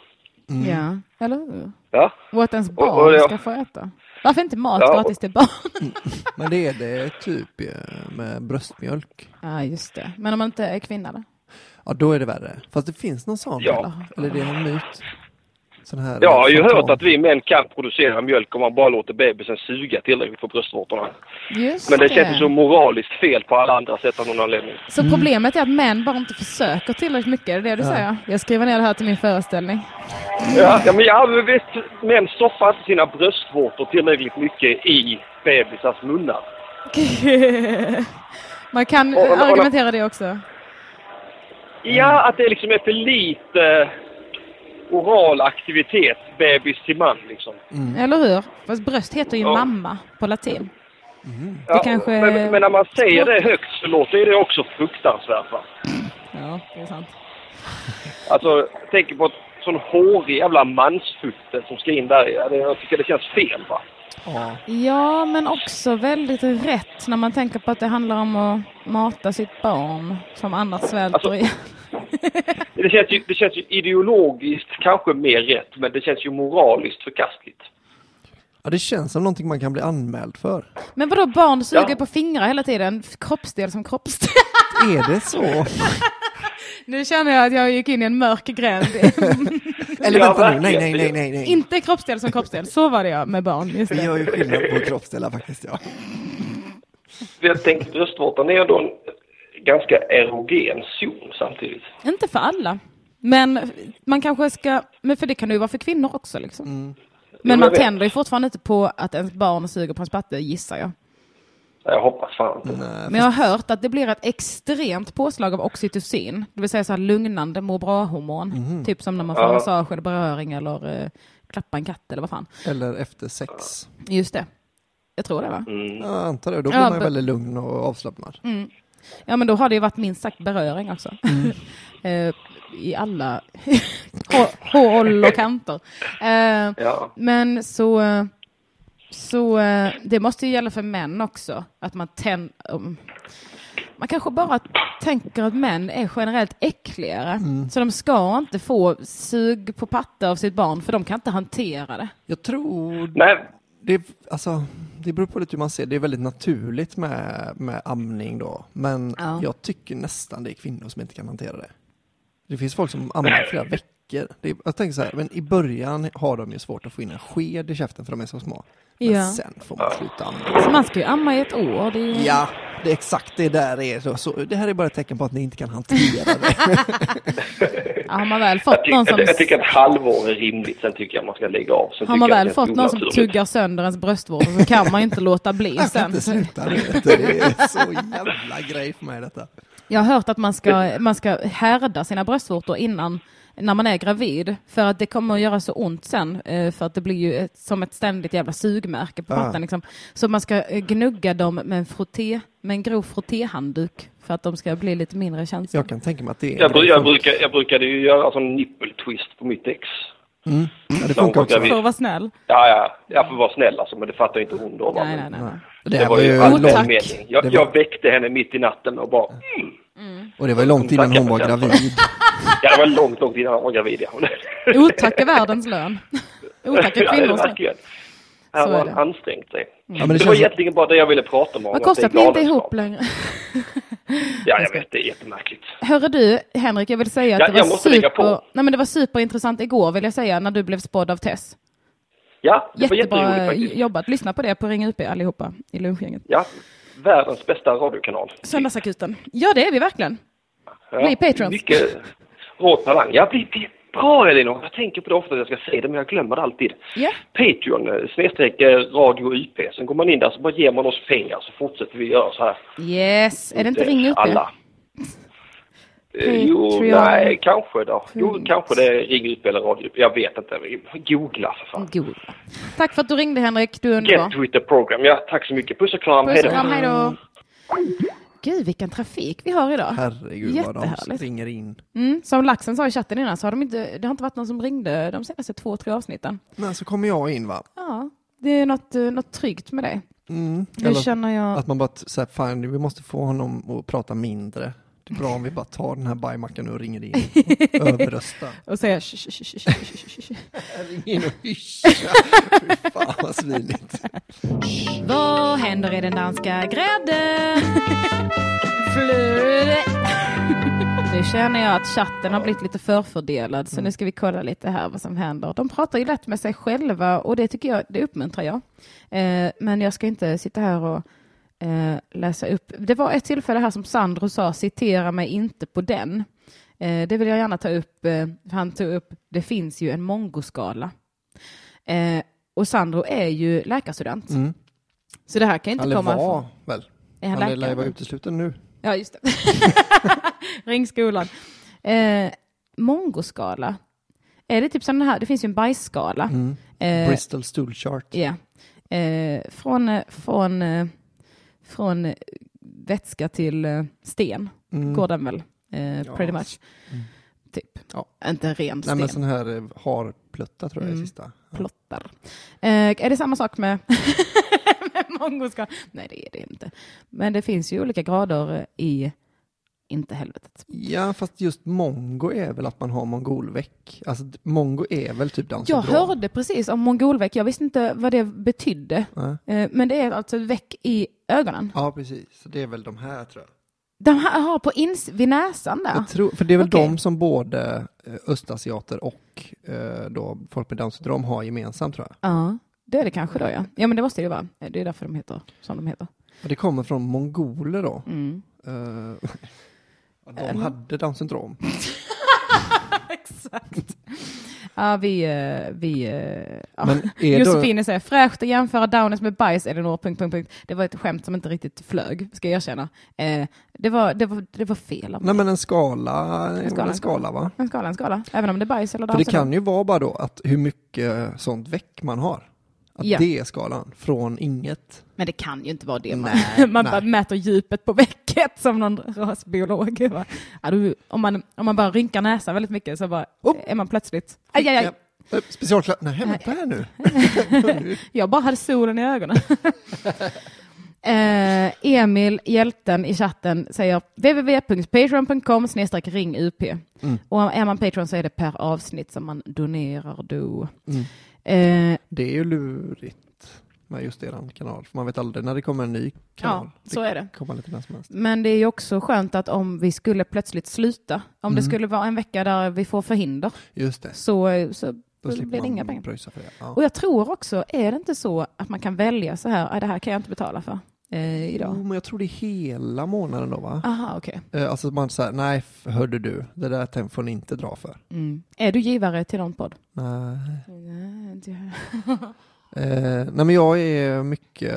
Ja, eller hur? Ja, Och att ens Och- barn och jag- ska få äta. Varför inte mat Ja, och- gratis till barn? Men det är det typ med bröstmjölk. Ja, just det. Men om man inte är kvinna då? Ja, då är det värre. Fast det finns någon sån, Ja. eller? Eller det är en myt? Sån här jag har ju hört att vi män kan producera mjölk om man bara låter bebisen suga tillräckligt på bröstvårtorna. Just Men det känns ju så moraliskt fel på alla andra sätt av någon anledning. Så problemet är att män bara inte försöker tillräckligt mycket, är det det du Ja. säger? Jag skriver ner det här till min föreställning. Ja, ja men jag men vet, män stoppar inte sina bröstvårtor tillräckligt mycket i bebisars munnar. Man kan Och- och- och- argumentera det också. Ja, att det liksom är för lite oral aktivitet, bebis till man liksom. Eller hur? Fast bröst heter ju Ja. mamma på latin. Ja, kanske- men, men när man säger det högt så låter det också fruktansvärt va? Ja, det är sant. Alltså, tänker på ett sån hårig jävla mansfutte som ska in där. Ja, det- Jag tycker det känns fel va? Ja. Ja, men också väldigt rätt när man tänker på att det handlar om att mata sitt barn som annars svälter Alltså- ihjäl. Det känns, ju, det känns ju ideologiskt kanske mer rätt, men det känns ju moraliskt förkastligt. ja, det känns som någonting man kan bli anmäld för. Men vadå, barn suger Ja. på fingrar hela tiden? Kroppsdel som kroppsdel. Är det så? Nu känner jag att jag gick in i en mörk gränd. Eller Ja, vänta nu, nej, nej, nej, nej, nej. Inte kroppsdel som kroppsdel. Så var det jag med barn. Just Vi det. gör ju skillnad på kroppsdelar faktiskt, ja. Jag tänkte bröstvårtan är ändå en ganska erogen zon samtidigt. Inte för alla. Men man kanske ska, men för det kan det ju vara för kvinnor också liksom. Mm. Men man tänder ju fortfarande inte på att ens barn suger på en spatte, gissar jag. Jag hoppas fan inte. Nej, Men jag har hört att det blir ett extremt påslag av oxytocin, det vill säga så här lugnande må bra-hormon. Mhm. Typ som när man får Ja. massage eller beröring eller eh, klappa en katt eller vad fan. Eller efter sex. Just det. Jag tror det va? Mm. Ja, jag antar det. Då blir Ja, man väldigt lugn och avslappnad. Ja men då har det ju varit minst sagt beröring också. Mm. Eh, I alla hå- håll och kanter. Eh, Ja. Men så, så eh, det måste ju gälla för män också. Att man tänd, um, man kanske bara tänker att män är generellt äckligare. Mm. Så de ska inte få sug på patte av sitt barn för de kan inte hantera det. Jag tror Nej, det, är- alltså, det beror på lite hur man ser det. är väldigt naturligt med, med amning då. Men Ja. jag tycker nästan det är kvinnor som inte kan hantera det. Det finns folk som ammar flera veckor. Är, jag tänker så här, men i början har de ju svårt att få in en sked i käften för de är så små. Men Ja. sen får man sluta amma. Så man ska ju amma i ett år. Är. Ja, det är exakt det där är så, så. Det här är bara ett tecken på att ni inte kan hantera det. Ja, har man väl jag, fått någon tycker, som, jag, jag tycker ett halvår är rimligt, sen tycker jag man ska lägga av. Sen har man jag väl fått någon som tuggar sönder ens bröstvårtor så kan man ju inte låta bli Jag kan sen. inte sluta det. Är så jävla grej för mig detta. Jag har hört att man ska, man ska härda sina bröstvårtor innan när man är gravid för att det kommer att göra så ont sen eh, för att det blir ju ett, som ett ständigt jävla sugmärke på Ah. pattan. Liksom. Så man ska eh, gnugga dem med en, frotté, med en grov frottéhandduk för att de ska bli lite mindre känsliga. Jag kan tänka mig att det är... Jag, jag, brukar, jag brukade ju göra sån nipple twist på mitt ex. Mm. Ja, det funkar också. För att vara snäll. Ja, ja, jag får vara snäll alltså, men det fattar inte hon då. Nej, nej, nej. Det, Det här var ju tack. mening. Jag, var- jag väckte henne mitt i natten och bara... och det var ju långt innan hon var gravid. Ja, det var långt, långt innan hon var gravid. Ja. Otack är världens lön. Otack är kvinnors lön. Har han det. anstängt sig. Ja, men det det var känns... egentligen bara det jag ville prata om. Vad kostar det att ni inte ihop längre? Ja, jag vet. Det är jättemärkligt. Hörru du, Henrik, jag vill säga att Ja, det var super... Nej, men det var superintressant igår, vill jag säga, när du blev spådd av Tess. Ja, det var Jättebra jätteroligt faktiskt. jobbat. Lyssna på det på Ring UP allihopa i lunchgänget. Ja, världens bästa radiokanal. Söndagsakuten. Ja, det är vi verkligen. Ja, Bli patrons. Mycket rå talang. Ja, bli, bli bra Elinor. Jag tänker på det ofta att jag ska säga det, men jag glömmer det alltid. Ja. Patreon, eh, snedstreck eh, Radio UP. Sen går man in där så bara ger man oss pengar så fortsätter vi göra så här. Yes. Är det inte Ring UP? Alla. Eh, Jo, nej, kanske då. Jo, kanske det är Ring UP eller Radio UP. Jag vet inte. Googla för fan. God. Tack för att du ringde Henrik, du är underbar. Get with the program. Ja, tack så mycket. Puss och kram. Puss och kram, hej då. Gud, vilken trafik vi har idag. Herregud vad de springer in. Mm, som Laxen sa i chatten innan så har de inte, det har inte varit någon som ringde de senaste två, tre avsnitten. Men så kommer jag in va. Ja, det är något, eh, något tryggt med det. Mm. Nu Eller känner jag... att man bara säger fan vi måste få honom att prata mindre. Det är bra om vi bara tar den här bajmackan nu och ringer in. Överrösta. Och sh, sh, sh. Ring in och hyscha. Fy fan vad svinigt. Vad händer i den danska grädden? Flöde. Nu känner jag att chatten har blivit lite förfördelad så nu ska vi kolla lite här vad som händer. De pratar ju lätt med sig själva och det tycker jag, det uppmuntrar jag. Eh, men jag ska inte sitta här och eh, läsa upp. Det var ett tillfälle här som Sandro sa, citera mig inte på den. Eh, det vill jag gärna ta upp. Eh, han tog upp, det finns ju en mongoskala. Eh, och Sandro är ju läkarstudent. Mm. Så det här kan inte Eller komma var från... väl. Är han Han lär läkare? utesluten nu. Ja, just det. Ring skolan. Eh, mongoskala är det typ sån här, det finns ju en bajsskala. Mm. Eh, Bristol Stool Chart. Ja. Eh, från, eh, från, eh, från eh, vätska till eh, sten Mm. går den väl, eh, Ja. pretty much. Mm. Typ. Ja. Inte ren Nej sten. men sån här eh, harplutta tror jag är Mm. sista. Ja. plottar. Eh, är det samma sak med, med mongoska? Nej, det är det inte. Men det finns ju olika grader i inte helvetet. Ja, fast just mongo är väl att man har mongolväck. Alltså mongo är väl typ Downs Jag hörde precis om mongolväck. Jag visste inte vad det betydde. Eh, men det är alltså väck i ögonen. ja, precis. Så det är väl de här tror jag. De här har på ins vid näsan där. jag tror, för det är väl Okej. de som både eh, östasiater och eh, då folk med Downs syndrom har gemensamt tror jag. Ja, det är det kanske då ja. Ja men det måste det ju vara. Det är därför de heter som de heter. Och det kommer från mongoler då. Mm. Eh, de hade Downs syndrom. Exakt. Ja, vi... eh, vi eh, ja. Men är då, Josefine säger fräscht att jämföra Downers med bajs Elinor... Punkt, punkt, punkt. Det var ett skämt som inte riktigt flög, ska jag erkänna. Eh, det, var, det, var, det var fel av mig. nej men en skala, en skala, en skala va? En skala, en skala. Även om det är bajs eller För Downs det kan ju vara bara då att hur mycket sånt väck man har. Att Ja. det är skalan, från inget. Men det kan ju inte vara det. Man, Nej, man nej. bara mäter djupet på väcket som någon rasbiolog. Du, om, man, om man bara rynkar näsan väldigt mycket så bara, Oh. är man plötsligt... Aj, aj, aj. Ja. Specialklass, nej vänta här nu. Jag bara hade solen i ögonen. eh, Emil, hjälten i chatten, säger www.patreon.com ring UP. Mm. Och är man Patreon så är det per avsnitt som man donerar då. Mm. Eh, Det är ju lurigt med just eran kanal, för man vet aldrig när det kommer en ny kanal. ja, så är det. kommer lite när som helst. Men det är ju också skönt att om vi skulle plötsligt sluta, om det Mm. skulle vara en vecka där vi får förhinder, Just det, så, så då blir det inga pengar. det. Ja. Och jag tror också, är det inte så att man kan välja så här, "Ah, det här kan jag inte betala för eh, Jo, idag? men jag tror det är hela månaden då va? Aha, okej. Eh, Alltså man säger nej, hörde du, det där får ni inte dra för. Mm. Är du givare till någon podd? Nej. Nej. Eh, nej men jag är mycket,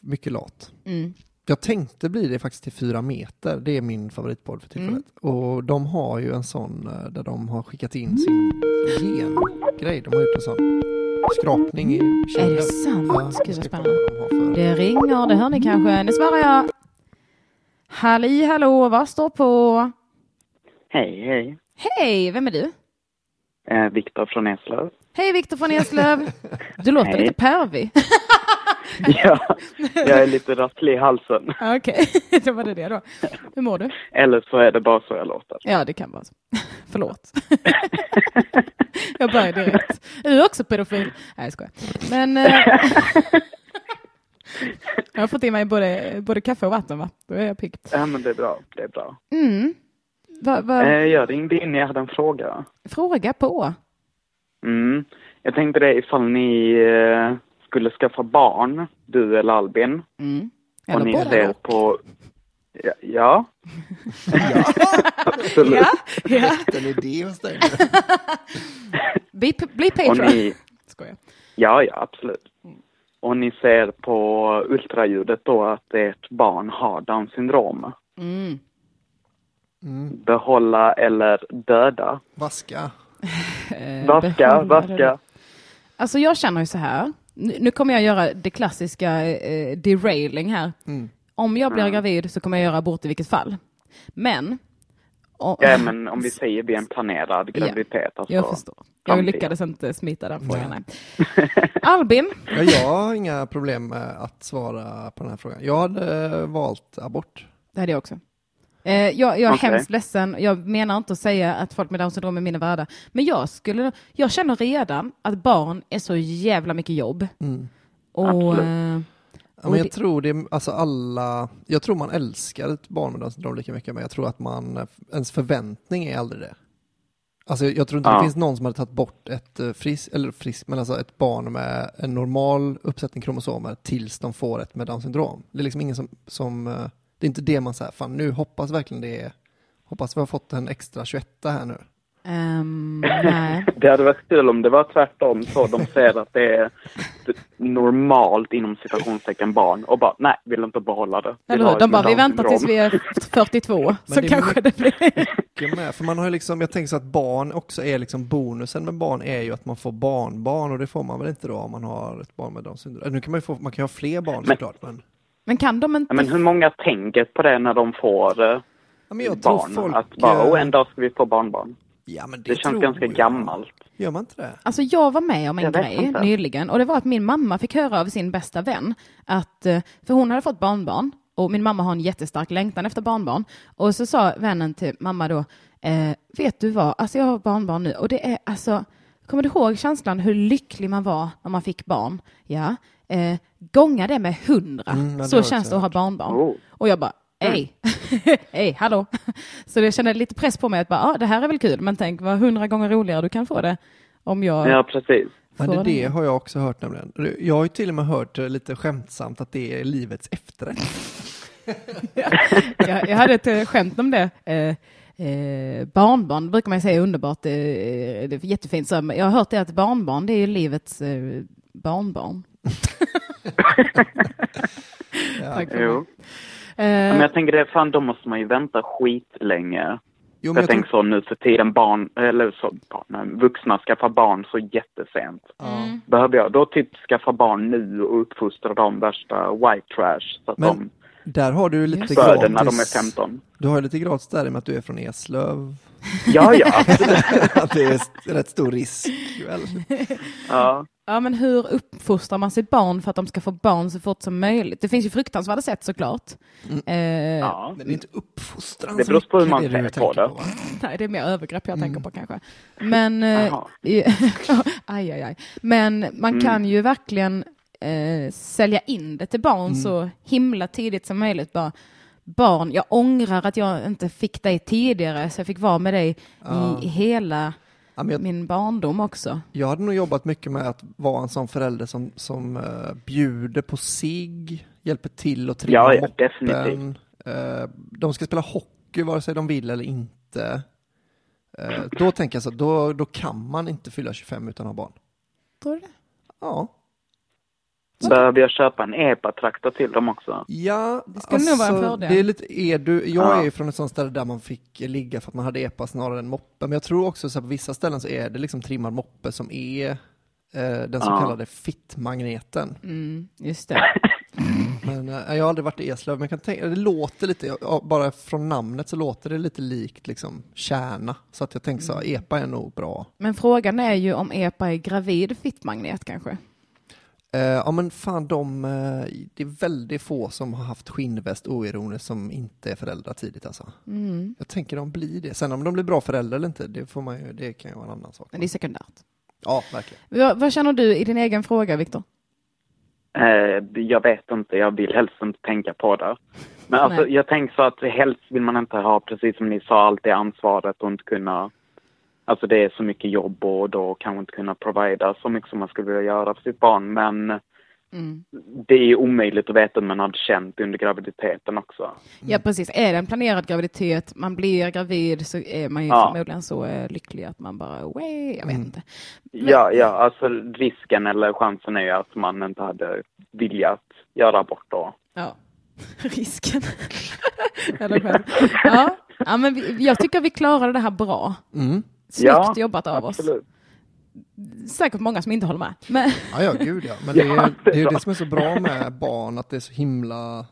mycket lat. Mm. Jag tänkte bli det faktiskt till fyra meter, det är min favoritpodd för tillfället. Och de har ju en sån eh, där de har skickat in sin gengrej. De har gjort en sån skrapning i Är kinden. det sant? Ja, Gud vad spännande. för- Det ringer, det hör ni kanske. Nu svarar jag. Halli hallå, vad står på? Hej, hej. Hej, vem är du? Eh, Viktor från Eslöv. Hej Viktor från Eslöv. Du låter lite pervig. ja, jag är lite rasslig i halsen. Okej, då var det det då. Hur mår du? Eller så är det bara så jag låter. Ja, det kan vara så. Förlåt. jag börjar direkt. Är du också pedofil? Nej, jag skojar. Men... Eh, jag har fått i mig både, både kaffe och vatten, va? Då är jag pigg. Ja, men det är bra. Det är bra. Mm. Va, va, Eh, jag ringde in, jag hade en fråga. Fråga på. Mm. Jag tänkte det ifall ni eh, skulle skaffa barn, du eller Albin, Mm. och Eller ni båda ser på... Ja. ja. Absolut. Ja, ja. En idé hos dig. Bli, bli Och Patreon. ni... Skojar. Ja, ja, absolut. Och ni ser på ultraljudet då att ert barn har Downs syndrom. Mm. Mm. Behålla eller döda? Vaska. Eh, Vaska, vaska. Alltså jag känner ju så här. Nu nu kommer jag göra det klassiska eh, derailing här. Mm. Om jag blir gravid så kommer jag göra abort i vilket fall. Men... om- Ja, men om vi säger vid en planerad Ja, graviditet. Alltså, jag förstår. Jag framtiden. lyckades inte smita den frågan. Nej. Albin, Ja, jag har inga problem med att svara på den här frågan. Jag hade eh, valt abort. det hade jag också. Eh, jag, jag är Okej. hemskt ledsen. Jag menar inte att säga att folk med Downs syndrom är mindre värda. Men jag, skulle, jag känner redan att barn är så jävla mycket jobb. Mm. Och, Absolut. eh, Ja, men jag det- tror det, alltså alla, jag tror man älskar ett barn med Downs syndrom lika mycket, men jag tror att man, ens förväntning är aldrig det. Alltså jag tror inte Ja. det finns någon som hade tagit bort ett eh, friskt, eller friskt, men alltså ett barn med en normal uppsättning kromosomer tills de får ett med Downs syndrom. Det är liksom ingen som, som eh, det är inte det man säger, fan nu hoppas verkligen det är, hoppas vi har fått en extra 21 här nu. ehm, nej. Det hade varit kul om det var tvärtom så de ser att det är normalt inom citationstecken barn och bara nej, vill inte behålla det. Vill Eller hur? De bara, vi väntar tills syndrom." vi är 42, så det kanske det blir... med, för man har ju liksom, jag tänker så att barn också är liksom bonusen med barn är ju att man får barnbarn och det får man väl inte då om man har ett barn med Downs syndrom. Nu kan man ju få, man kan ju ha fler barn Men- såklart men. Men kan de inte... Ja, men hur många tänker på det när de får eh, Ja, men jag tror barn? folk... Att bara, oh, en dag ska vi få barnbarn. ja, men det, Det känns ganska jag. gammalt. Gör man inte det? Alltså jag var med om en Jag grej nyligen och det var att min mamma fick höra av sin bästa vän att, eh, för hon hade fått barnbarn och min mamma har en jättestark längtan efter barnbarn och så sa vännen till mamma då, eh, vet du vad, alltså jag har barnbarn nu och det är alltså, kommer du ihåg känslan hur lycklig man var när man fick barn? Ja, eh, gånga det med hundra, Mm, ja, det så jag känns det att ha barnbarn. Oh. Och jag bara, hej, hej, hallå. Så jag kände lite press på mig att bara, ah, det här är väl kul, men tänk vad hundra gånger roligare du kan få det om jag Ja, precis. Men får det, det har jag också hört nämligen. Jag har ju till och med hört eh, lite skämtsamt att det är livets efterrätt. jag, jag hade ett eh, skämt om det. Eh, eh, barnbarn brukar man säga är underbart, eh, det är jättefint. Så, jag har hört det att barnbarn, det är ju livets eh, barnbarn. För Jo. mig. Men Eh, jag tänker det, fan då måste man ju vänta skitlänge. Jo, Jag jag tänker så nu för tiden barn, eller så barn, vuxna skaffar barn så jättesent. ja. Behöver jag då typ skaffa barn nu och uppfostra dem värsta white trash så att Men de Där har du lite föder när de gratis. är 15? Du har lite gratis där i och med att du är från Eslöv. Ja, ja. att det är rätt stor risk. Väl? ja. ja, men hur uppfostrar man sitt barn för att de ska få barn så fort som möjligt? Det finns ju fruktansvärda sätt såklart. Eh, ja. Men det är inte uppfostran Det beror på hur man ser på det. va? Nej, det är mer övergrepp jag tänker på kanske. Men, eh, aj, aj, aj. Men man kan ju verkligen eh, sälja in det till barn så himla tidigt som möjligt. Bara, barn, jag ångrar att jag inte fick dig tidigare så jag fick vara med dig i hela Ja, jag, min barndom också. jag hade nog jobbat mycket med att vara en sån förälder som, som uh, bjuder på sig, hjälper till att trimma Ja, ja, moppen. definitivt. Eh, de ska spela hockey vare sig de vill eller inte. Eh, då tänker jag så, då, då kan man inte fylla 25 utan att ha barn. Tror du det? Ja. Behöver jag köpa en EPA-traktor till dem också? Ja, Det skulle nog vara en fördel. Det är lite, är du, jag Ja. är ju från ett sånt ställe där man fick ligga för att man hade epa snarare än moppe. Men jag tror också så här, på vissa ställen så är det liksom trimmad moppe som är eh, den så Ja. kallade fittmagneten. Mm, just det. Men eh, jag har aldrig varit i Eslöv, men jag kan tänka, det låter lite, bara från namnet så låter det lite likt liksom kärna. Så att jag tänker så, här, epa är nog bra. Men frågan är ju om EPA är gravid fittmagnet kanske. Eh, ja men fan de, eh, det är väldigt få som har haft skinnväst oironiskt som inte är föräldrar tidigt alltså. Mm. Jag tänker de blir det. Sen om de blir bra föräldrar eller inte, det, får man ju, det kan ju vara en annan sak. Men det är sekundärt. Ja, verkligen. Vad, vad känner du i din egen fråga, Viktor? Eh, jag vet inte, jag vill helst inte tänka på det. Men alltså, jag tänker så att helst vill man inte ha, precis som ni sa, allt det ansvaret och inte kunna... Alltså det är så mycket jobb och då kanske inte kunna provida så mycket som man skulle vilja göra för sitt barn. Men Mm. det är omöjligt att veta om man hade känt under graviditeten också. Ja, precis. Är det en planerad graviditet, man blir gravid, så är man ju Ja. förmodligen så eh, lycklig att man bara, way, jag vet inte. Ja, ja, alltså risken eller chansen är ju att man inte hade velat göra abort då. Ja, risken. Eller själv. Ja, ja men vi, jag tycker vi klarade det här bra. Mm. Snyggt Ja, jobbat av oss. Absolut. Säkert många som inte håller med. Men, Ja, ja, gud ja. Men det Ja, är, det är det är det som är så bra med barn, att det är så himla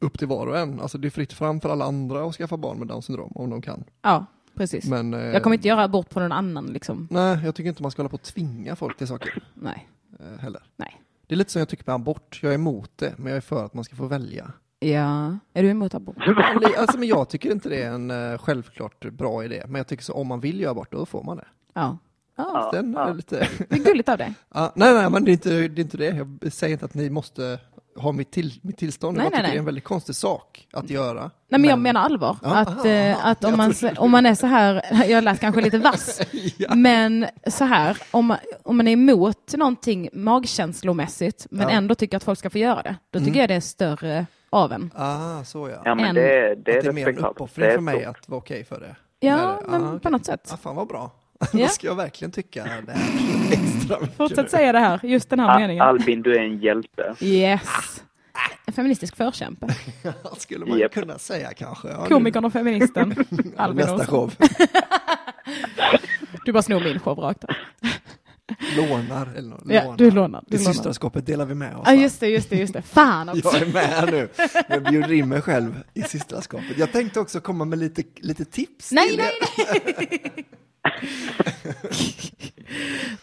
upp till var och en. Alltså det är fritt fram för alla andra att skaffa barn med Downs syndrom om de kan. ja, precis. Men, eh, Jag kommer inte göra abort på någon annan liksom. Nej, jag tycker inte man ska hålla på att tvinga folk till saker Nej, eh, heller. nej. Det är lite som jag tycker med abort. Jag är emot det, men jag är för att man ska få välja. Ja, är du emot abort? Alltså, men jag tycker inte det är en eh, självklart bra idé. Men jag tycker så om man vill göra abort, då får man det. Ja. Ja, Den är lite... det är gulligt av dig. Ja, nej, nej, men det är, inte, det är inte det. Jag säger inte att ni måste ha mitt, till, mitt tillstånd. Nej, jag nej, tycker nej. det är en väldigt konstig sak att göra. Nej men jag menar allvar. Ja, att aha, eh, att om, man, om man är så här, jag lät kanske lite vass, Ja. men så här, om man, om man är emot någonting magkänslomässigt men Ja. Mm. ändå tycker att folk ska få göra det, då tycker jag det är större av en. Ah, så ja. Ja, men En- det, det att det är är mer en uppoffring är för mig stort. att vara okej för det. Ja, Är det? men Ah, på okej. något sätt. Ah, fan vad bra. Ja. Då ska jag verkligen tycka det här extra mycket. Fortsätt säga det här, just den här Al- meningen. Albin, du är en hjälte. Yes. En feministisk förkämpe. Skulle man Japp. kunna säga kanske. Ja, Komikern och feministen. Albin Nästa show. Du bara snor min show rakt av. Lånar. Eller nå- Ja, du lånar. Du Det lånar. systraskapet delar vi med oss. Ja, just det, just det, just det. Fan också. Jag är med nu. Jag bjuder in mig själv i systraskapet. Jag tänkte också komma med lite, lite tips. Nej, till nej, nej!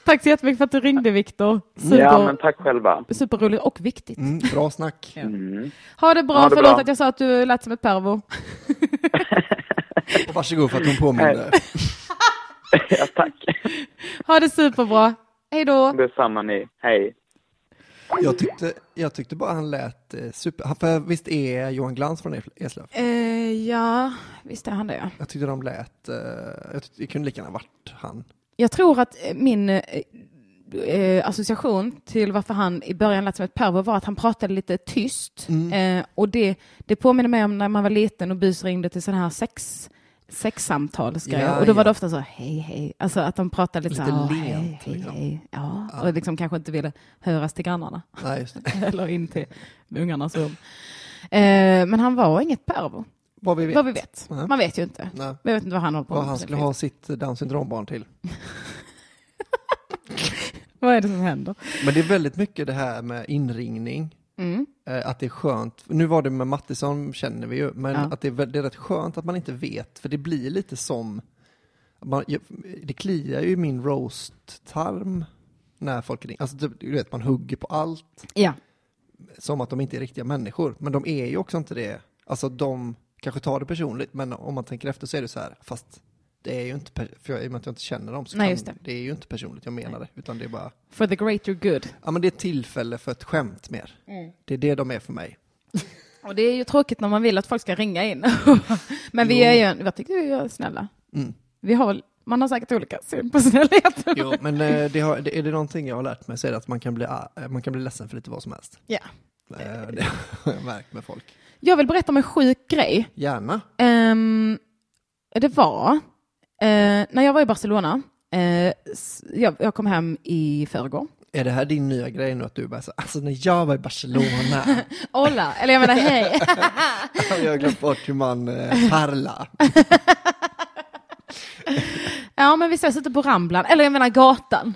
Tack så jättemycket för att du ringde, Viktor. Super, Ja, men tack själva. Superroligt och viktigt. Mm, bra snack. Mm. Ha det bra, Ha det förlåt bra. att jag sa att du lät som ett pervo. Och varsågod för att hon påminner. ja, tack. Ha det superbra. Hej då. Detsamma ni. Hej. Jag tyckte, jag tyckte bara han lät eh, super... han- För visst är Johan Glans från Eslöv? Eh, ja, visst är han det. ja. Jag tyckte de lät... eh, Jag tyckte, det kunde lika gärna varit han. Jag tror att eh, min eh, association till varför han i början lät som ett pervo var att han pratade lite tyst. Eh, och det, det påminner mig om när man var liten och bus ringde till sådana här sex sexsamtalsgrejer. Ja, och då var ja. det ofta så, hej, hej. Alltså att de pratade lite, Lite så här, "Åh, lent, hej, hej, liksom. hej. Ja, och liksom kanske inte ville höras till grannarna. Nej. Eller in till ungarnas rum. Eh, men han var inget pervo, Vad vi vet. vad vi vet. Nej. Man vet ju inte. Nej. Vi vet inte vad han håller på Vad med. han på sin skulle ha sitt Down syndrombarn till. Vad är det som händer? Men det är väldigt mycket det här med inringning. Mm. Eh, Att det är skönt. Nu var det med Mattisson känner vi ju, men Ja. att det är, det är rätt skönt att man inte vet, för det blir lite som, man, det kliar ju min roast-tarm när folk ringer. Alltså typ, du vet, man hugger på allt, Ja. som att de inte är riktiga människor. Men de är ju också inte det. Alltså de kanske tar det personligt, men om man tänker efter så är det så här, fast det är ju inte, för jag, i och med att jag inte känner dem så Nej, kan, det. det är ju inte personligt jag menar det, utan det är bara, For the greater good. ja men det är ett tillfälle för ett skämt mer. Mm. Det är det de är för mig. Och det är ju tråkigt när man vill att folk ska ringa in. Men vi Jo. är ju, jag tycker vi är snälla. Mm. Vi har, man har säkert olika syn på snällhet. Jo, men eh, det har, det, är det någonting jag har lärt mig så är det att man kan bli, eh, man kan bli ledsen för lite vad som helst. Ja. Eh, Det har jag märkt med folk. Jag vill berätta om en sjuk grej. Gärna. Ehm, det var eh, när jag var i Barcelona. eh, s- jag, jag kom hem i förrgår. Är det här din nya grej nu att du bara så, alltså när jag var i Barcelona, Hola, eller jag menar hej. jag har glömt bort hur man eh, parla. ja, men vi ses ute på Ramblan, eller jag menar gatan.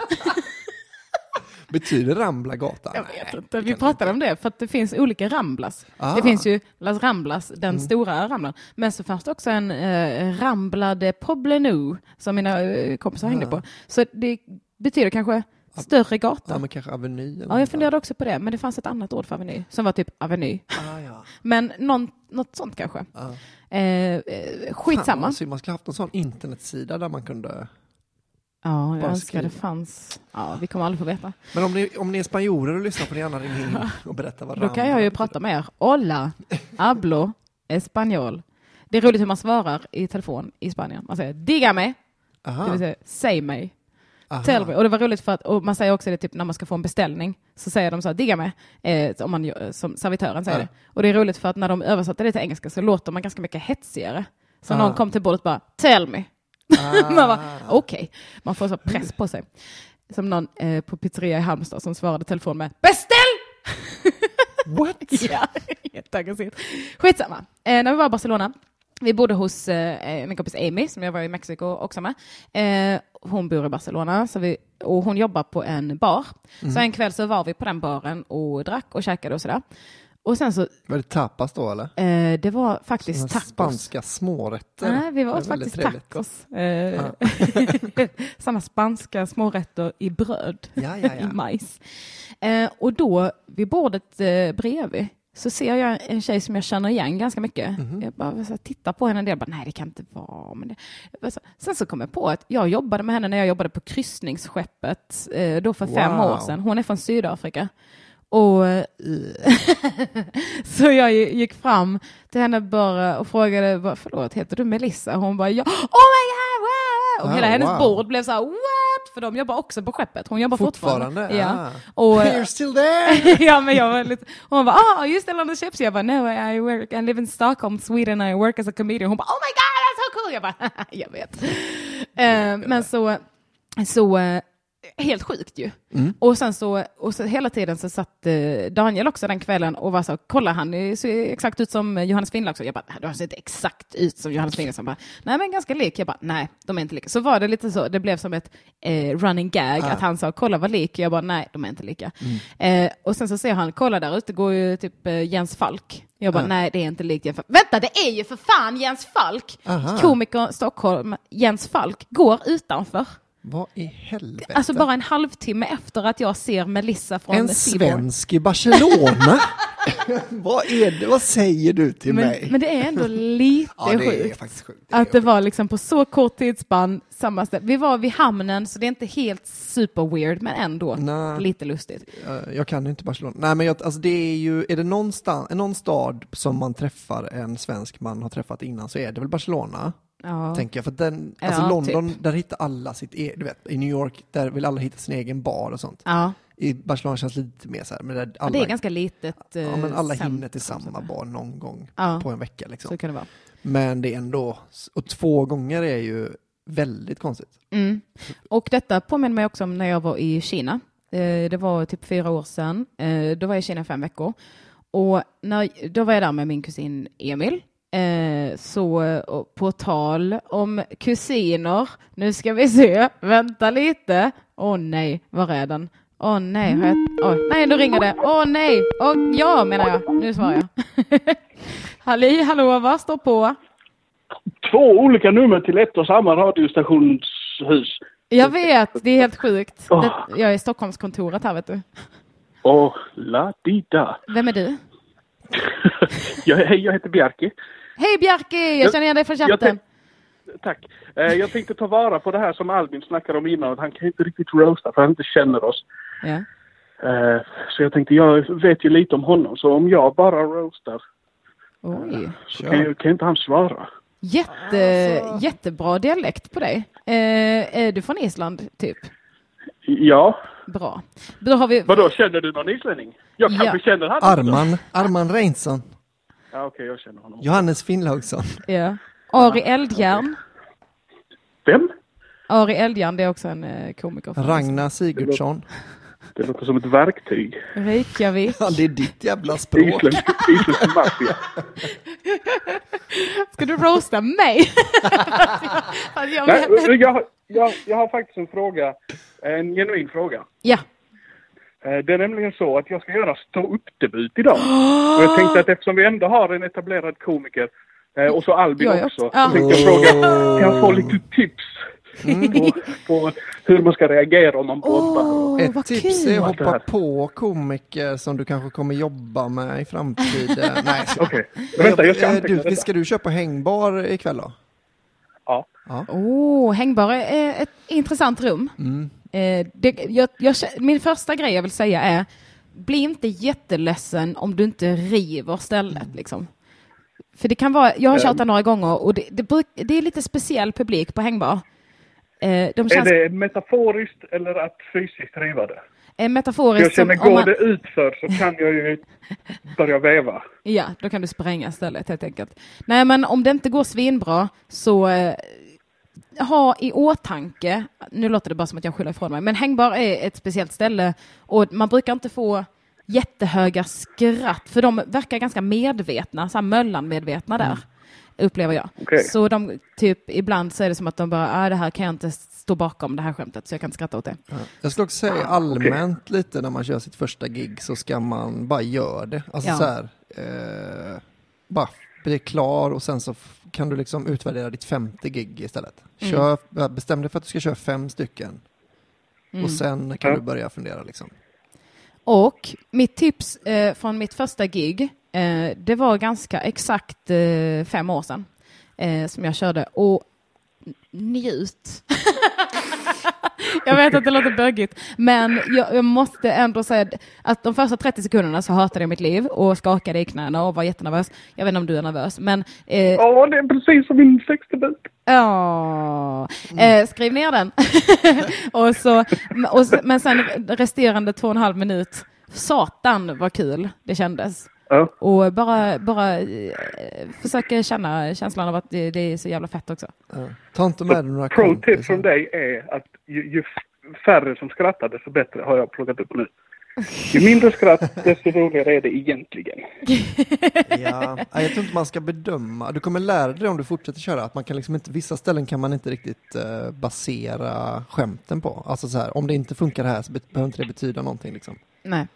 Betyder Rambla gatan? Jag vet inte, vi pratade om det för att det finns olika Ramblas. Ah. Det finns ju Las Ramblas, den stora Ramblan, men så fanns det också en eh, Rambla de Poblenou som mina eh, kompisar hängde på. Så det betyder kanske större Ja, gata. men kanske Aveny Ja, jag funderade också på det, men det fanns ett annat ord för aveny som var typ aveny. Ah, ja. Men någon, något sånt kanske. Ah. Eh, eh, skitsamma. Fan, synd, man skulle haft en sån internetsida där man kunde... Ja, jag Bara önskar det fanns. Ja, vi kommer aldrig få veta. Men om ni, om ni är spanjorer och lyssnar får ni gärna ringa in och berätta vad Då kan jag ju prata med er. Hola, hablo, español. Det är roligt hur man svarar i telefon i Spanien. Man säger digame, Aha, det vill säga säg mig, tell me. Och det var roligt för att, och man säger också det typ när man ska få en beställning, så säger de så här, digame, eh, om man, gör- som servitören säger Ja. det. Och det är roligt för att när de översatte det till engelska så låter man ganska mycket hetsigare. Så Ah. någon kom till bordet och bara, tell me. Ah. man bara, okej. Man får så press på sig. Som någon eh, på pizzeria i Halmstad som svarade telefon med, beställ! What? Ja, jätteaggressivt. Skitsamma. Eh, när vi var i Barcelona, vi bodde hos eh, min kompis Amy, som jag var i Mexiko också med. Eh, hon bor i Barcelona så vi, och hon jobbar på en bar. Så en kväll så var vi på den baren och drack och käkade och sådär. Och sen så, Var det tapas då eller? eh, det var faktiskt Såna tacos. Spanska smårätter. Nej, vi var åt faktiskt trevligt. tacos. Eh, Sådana spanska smårätter i bröd, Ja, ja, i ja. majs. Eh, och då, vid bordet eh, bredvid, så ser jag en tjej som jag känner igen ganska mycket. Mhm. Jag bara så tittar på henne en del, bara, nej det kan inte vara. Men det. så- Sen så kom jag på att jag jobbade med henne när jag jobbade på kryssningsskeppet, eh, då för fem Wow. år sedan. Hon är från Sydafrika. Och eh, så jag gick fram till henne bara och frågade, bara, förlåt, heter du Melissa? Hon bara, ja, oh my god, wow! Och Ah, hela hennes wow. bord blev så här, what? För de jobbar också på skeppet. Hon jobbar fortfarande. Fortfarande? Ja. Ah. Och, You're still there! ja, men jag var lite, hon bara, ah, you still on the ships? Jag bara, no, I work, I live in Stockholm, Sweden, I work as a comedian. Hon bara, oh my god, that's so cool! Jag bara, jag vet. Eh, men så, så eh, helt sjukt ju. Mm. Och sen så, och så hela tiden så satt eh, Daniel också den kvällen och var så, kolla han ser exakt ut som Johannes Finnlaugsson. Jag bara, "Nej, du ser inte exakt ut som Johannes Finnlaugsson. Bara, nej men ganska lik. Jag bara, nej de är inte lika. Så var det lite så, det blev som ett eh, running gag Ah. att han sa, kolla vad lik. Jag bara, nej de är inte lika. Mm. Eh, och sen så ser han, kolla där ute går ju typ eh, Jens Falk. Jag bara, Ah. nej det är inte likt Jens Falk. Vänta, det är ju för fan Jens Falk! Aha. Komiker Stockholm, Jens Falk, går utanför. Vad i helvete? Alltså bara en halvtimme efter att jag ser Melissa från en svensk i Barcelona? vad är det? Vad säger du till Men, mig? men det är ändå lite ja, sjukt. sjukt. Att det var liksom på så kort tidsspann samma ställe. Vi var vid hamnen så det är inte helt super weird men ändå Nej. lite lustigt. Jag kan inte Barcelona. Nej men jag, alltså det är ju, är det någon stad som man träffar en svensk man har träffat innan så är det väl Barcelona. Ja. Tänker jag. För den, Ja, alltså London, typ. där hittar alla sitt e- du vet, i New York, där vill alla hitta sin egen bar och sånt. Ja, I Barcelona känns lite mer så här, men där alla, det är ganska litet. ja, eh, men alla centrum, hinner till samma säga. bar någon gång på en vecka liksom. Så kan det vara. Men det är ändå, och två gånger är ju väldigt konstigt. Mm. Och detta påminner mig också om när jag var i Kina. Eh, Det var typ fyra år sedan. Eh, Då var jag i Kina fem veckor. Och när, då var jag där med min kusin Emil. Eh, Så på tal om kusiner, nu ska vi se, vänta lite. Åh nej, var är den? Åh nej, har jag, åh, nej nu ringer det. Åh nej, och ja menar jag, nu svarar jag. Halli hallå, vad står på? Två olika nummer till ett och samma radiostationshus. Jag vet, det är helt sjukt. Åh. Det, jag är i Stockholmskontoret här vet du. Och la di da. Vem är du? jag, hej, jag heter Bjarke. Hej Bjarke, jag Jag- känner igen dig från jag chatten. Tack. Eh, jag tänkte ta vara på det här som Albin snackade om innan. Att han kan inte riktigt roasta för han inte känner oss. Ja. Eh, så jag tänkte, jag vet ju lite om honom. Så om jag bara roastar Oj. så kan, ju- kan inte han svara. Jätte, Jättebra dialekt på dig. Eh, är du från Island, typ? Ja. Bra. Då har vi... Vadå, känner du någon islänning? Jag kanske Ja. känner han. Arman, Arman Reinsson, Ja, okej, jag känner honom. Johannes Finnlaugsson. Ja. Ari Eldjärn. Vem? Ari Eldjärn, det är också en eh, komiker. Ragnar Sigurdsson. Det låter som ett verktyg. Reykjavik. Ja, det är ditt jävla språk. Isländsk, maffia. Ska du roasta mig? Jag Nej, jag, jag har faktiskt en fråga. En genuin fråga. Ja. Eh, Det är nämligen så att jag ska göra stå-upp-debut idag. Och jag tänkte att eftersom vi ändå har en etablerad komiker eh, och så Albin Jag är också. ja. Så tänkte jag fråga, kan jag få lite tips på, på hur man ska reagera om man bobbar? Åh, Ett tips kul. är att hoppa på komiker som du kanske kommer jobba med i framtiden. Nej, Okej, men vänta jag ska Eh, du, detta. Ska du köpa hängbar ikväll då? Ja. Oh, hängbar är ett intressant rum. Mm. Eh, det, jag, jag, min första grej jag vill säga är, bli inte jätteledsen om du inte river stället. Liksom. För det kan vara, jag har tjatat några gånger och det, det, bruk, det är lite speciell publik på hängbar. Eh, de Är känns det metaforiskt eller att fysiskt riva det? eh, metaforiskt Jag känner, som om går man, det utför så kan jag ju börja veva. Ja, då kan du spränga stället helt enkelt. Nej, men om det inte går svinbra så eh, ha i åtanke, nu låter det bara som att jag skyller ifrån mig, men hängbar är ett speciellt ställe och man brukar inte få jättehöga skratt, för de verkar ganska medvetna, så här Möllan-medvetna där, upplever jag. Okej. Så de, typ, ibland så är det som att de bara, ah, det här kan jag inte stå bakom, det här skämtet, så jag kan inte skratta åt det. Ja. Jag skulle också säga allmänt lite när man kör sitt första gig så ska man bara göra det. Alltså Ja. så här, eh, bara bli klar och sen så kan du liksom utvärdera ditt femte gig istället. Kör, ja, bestäm dig för att du ska köra fem stycken. Och sen kan Ja. du börja fundera liksom. Och mitt tips eh, från mitt första gig, eh, det var ganska exakt eh, fem år sedan eh, som jag körde. Och njut. jag vet att det låter bögigt, men jag, jag måste ändå säga att de första 30 sekunderna så hatade jag mitt liv och skakade i knäna och var jättenervös. Jag vet inte om du är nervös, men eh, Ja, det är precis som min sexdebut. Ja, eh, skriv ner den. och så, och men sen resterande två och en halv minut, satan vad kul det kändes. Ja. Och bara, bara eh, försöka känna känslan av att det, det är så jävla fett också. Ja. Ta inte med dig några Pro tip från dig är att ju, ju, färre som skrattar desto bättre har jag plockat upp nu. Ju mindre skratt desto roligare är det egentligen. Ja, jag tror inte man ska bedöma. Du kommer lära dig om du fortsätter köra att man kan liksom inte, vissa ställen kan man inte riktigt eh, basera skämten på. Alltså så här, om det inte funkar här så be- behöver inte det betyda någonting liksom. Nej,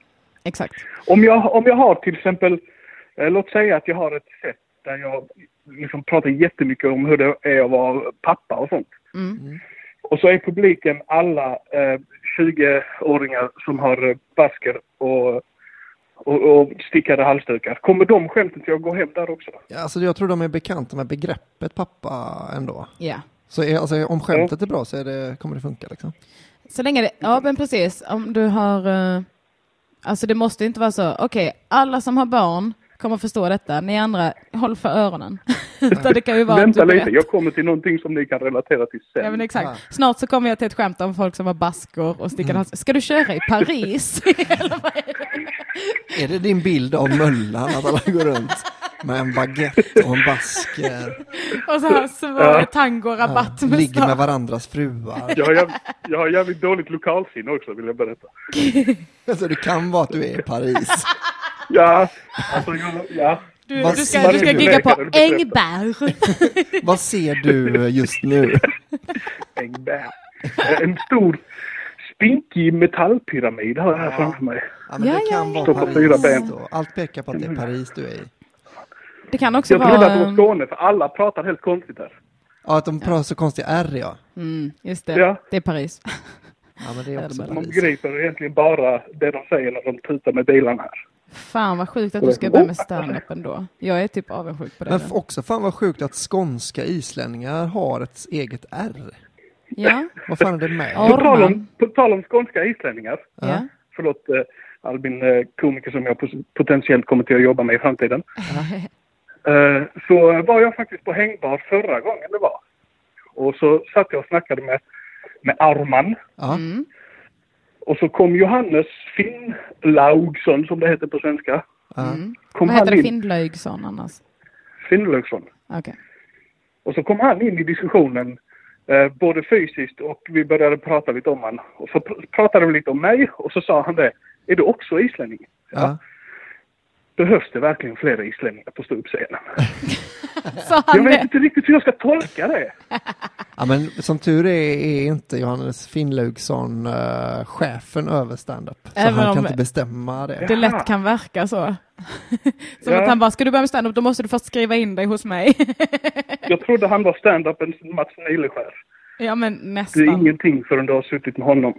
exakt. Om jag, om jag har till exempel, eh, låt säga att jag har ett sätt där jag liksom pratar jättemycket om hur det är att vara pappa och sånt. Mm. Och så är publiken alla eh, 20-åringar som har eh, basker och, och, och stickade halsdukar. Kommer de skämten till att gå hem där också? Ja, alltså jag tror de är bekanta med begreppet pappa ändå. Ja. Så är, alltså, om skämtet är bra så är det, kommer det funka liksom. Så länge det, ja men precis, om du har, eh, alltså det måste inte vara så, okej, alla som har barn kommer förstå detta, ni andra, håll för öronen. Det kan ju vara Vänta du lite, jag kommer till någonting som ni kan relatera till sen. Ja men Ah. exakt. Snart så kommer jag till ett skämt om folk som har baskor och stickade Mm. Ska du köra i Paris? Eller vad är det? Är det din bild av Möllan att alla går runt med en baguette och en basker? och så här svår tango-rabatt med ligger med varandras fruar. Jag har, jäv, jag har jävligt dåligt lokalsinne också vill jag berätta. Alltså det kan vara att du är i Paris. Ja, alltså jag, ja. Du, Vad du ska, ser du ska gigga på. Engberg. Vad ser du just nu? Engberg. En stor spinkig metallpyramid har jag här framför mig. Ja, men det kan ja. Står vara på fyra Paris ben. då. Allt pekar på att det är Paris du är i. Det kan också Jag trodde att det var vara... Skåne för alla pratar helt konstigt här. Ja, att de pratar så konstiga R ja. Mm, just det, Ja. det är Paris. Ja, men det är också Man Paris. begriper egentligen bara det de säger när de tutar med bilarna här. Fan vad sjukt att du ska börja med stand-up ändå. Jag är typ avundsjuk på det. Men nu. f- också fan vad sjukt att skånska islänningar har ett eget R. Ja, Vad fan är det med? På tal, om, på tal om skånska islänningar. ja. Förlåt eh, Albin, eh, komiker som jag pot- potentiellt kommer till att jobba med i framtiden. Eh, så var jag faktiskt på hängbar förra gången det var. Och så satt jag och snackade med, med Arman. Ja. Mm. Och så kom Johannes Finnlaugsson som det heter på svenska. Mm. Kom Vad heter det? in, Finnlaugsson annars? Finnlaugsson. Okej. Och så kom han in i diskussionen, både fysiskt och vi började prata lite om han. Och så pr- pratade vi lite om mig och så sa han det, är du också islänning? Ja. Behövs det verkligen fler islänningar på ståuppscenen? Jag vet det? inte riktigt hur jag ska tolka det. ja, men som tur är, är inte Johannes Finnlaugsson uh, chefen över stand-up. Så Även han kan inte bestämma det. Det lätt kan verka så. Som Ja. att han bara, ska du börja med stand-up då måste du först skriva in dig hos mig. Jag trodde han var stand-upens Mats Nileskär. ja men Det är nästan. ingenting förrän du har suttit med honom.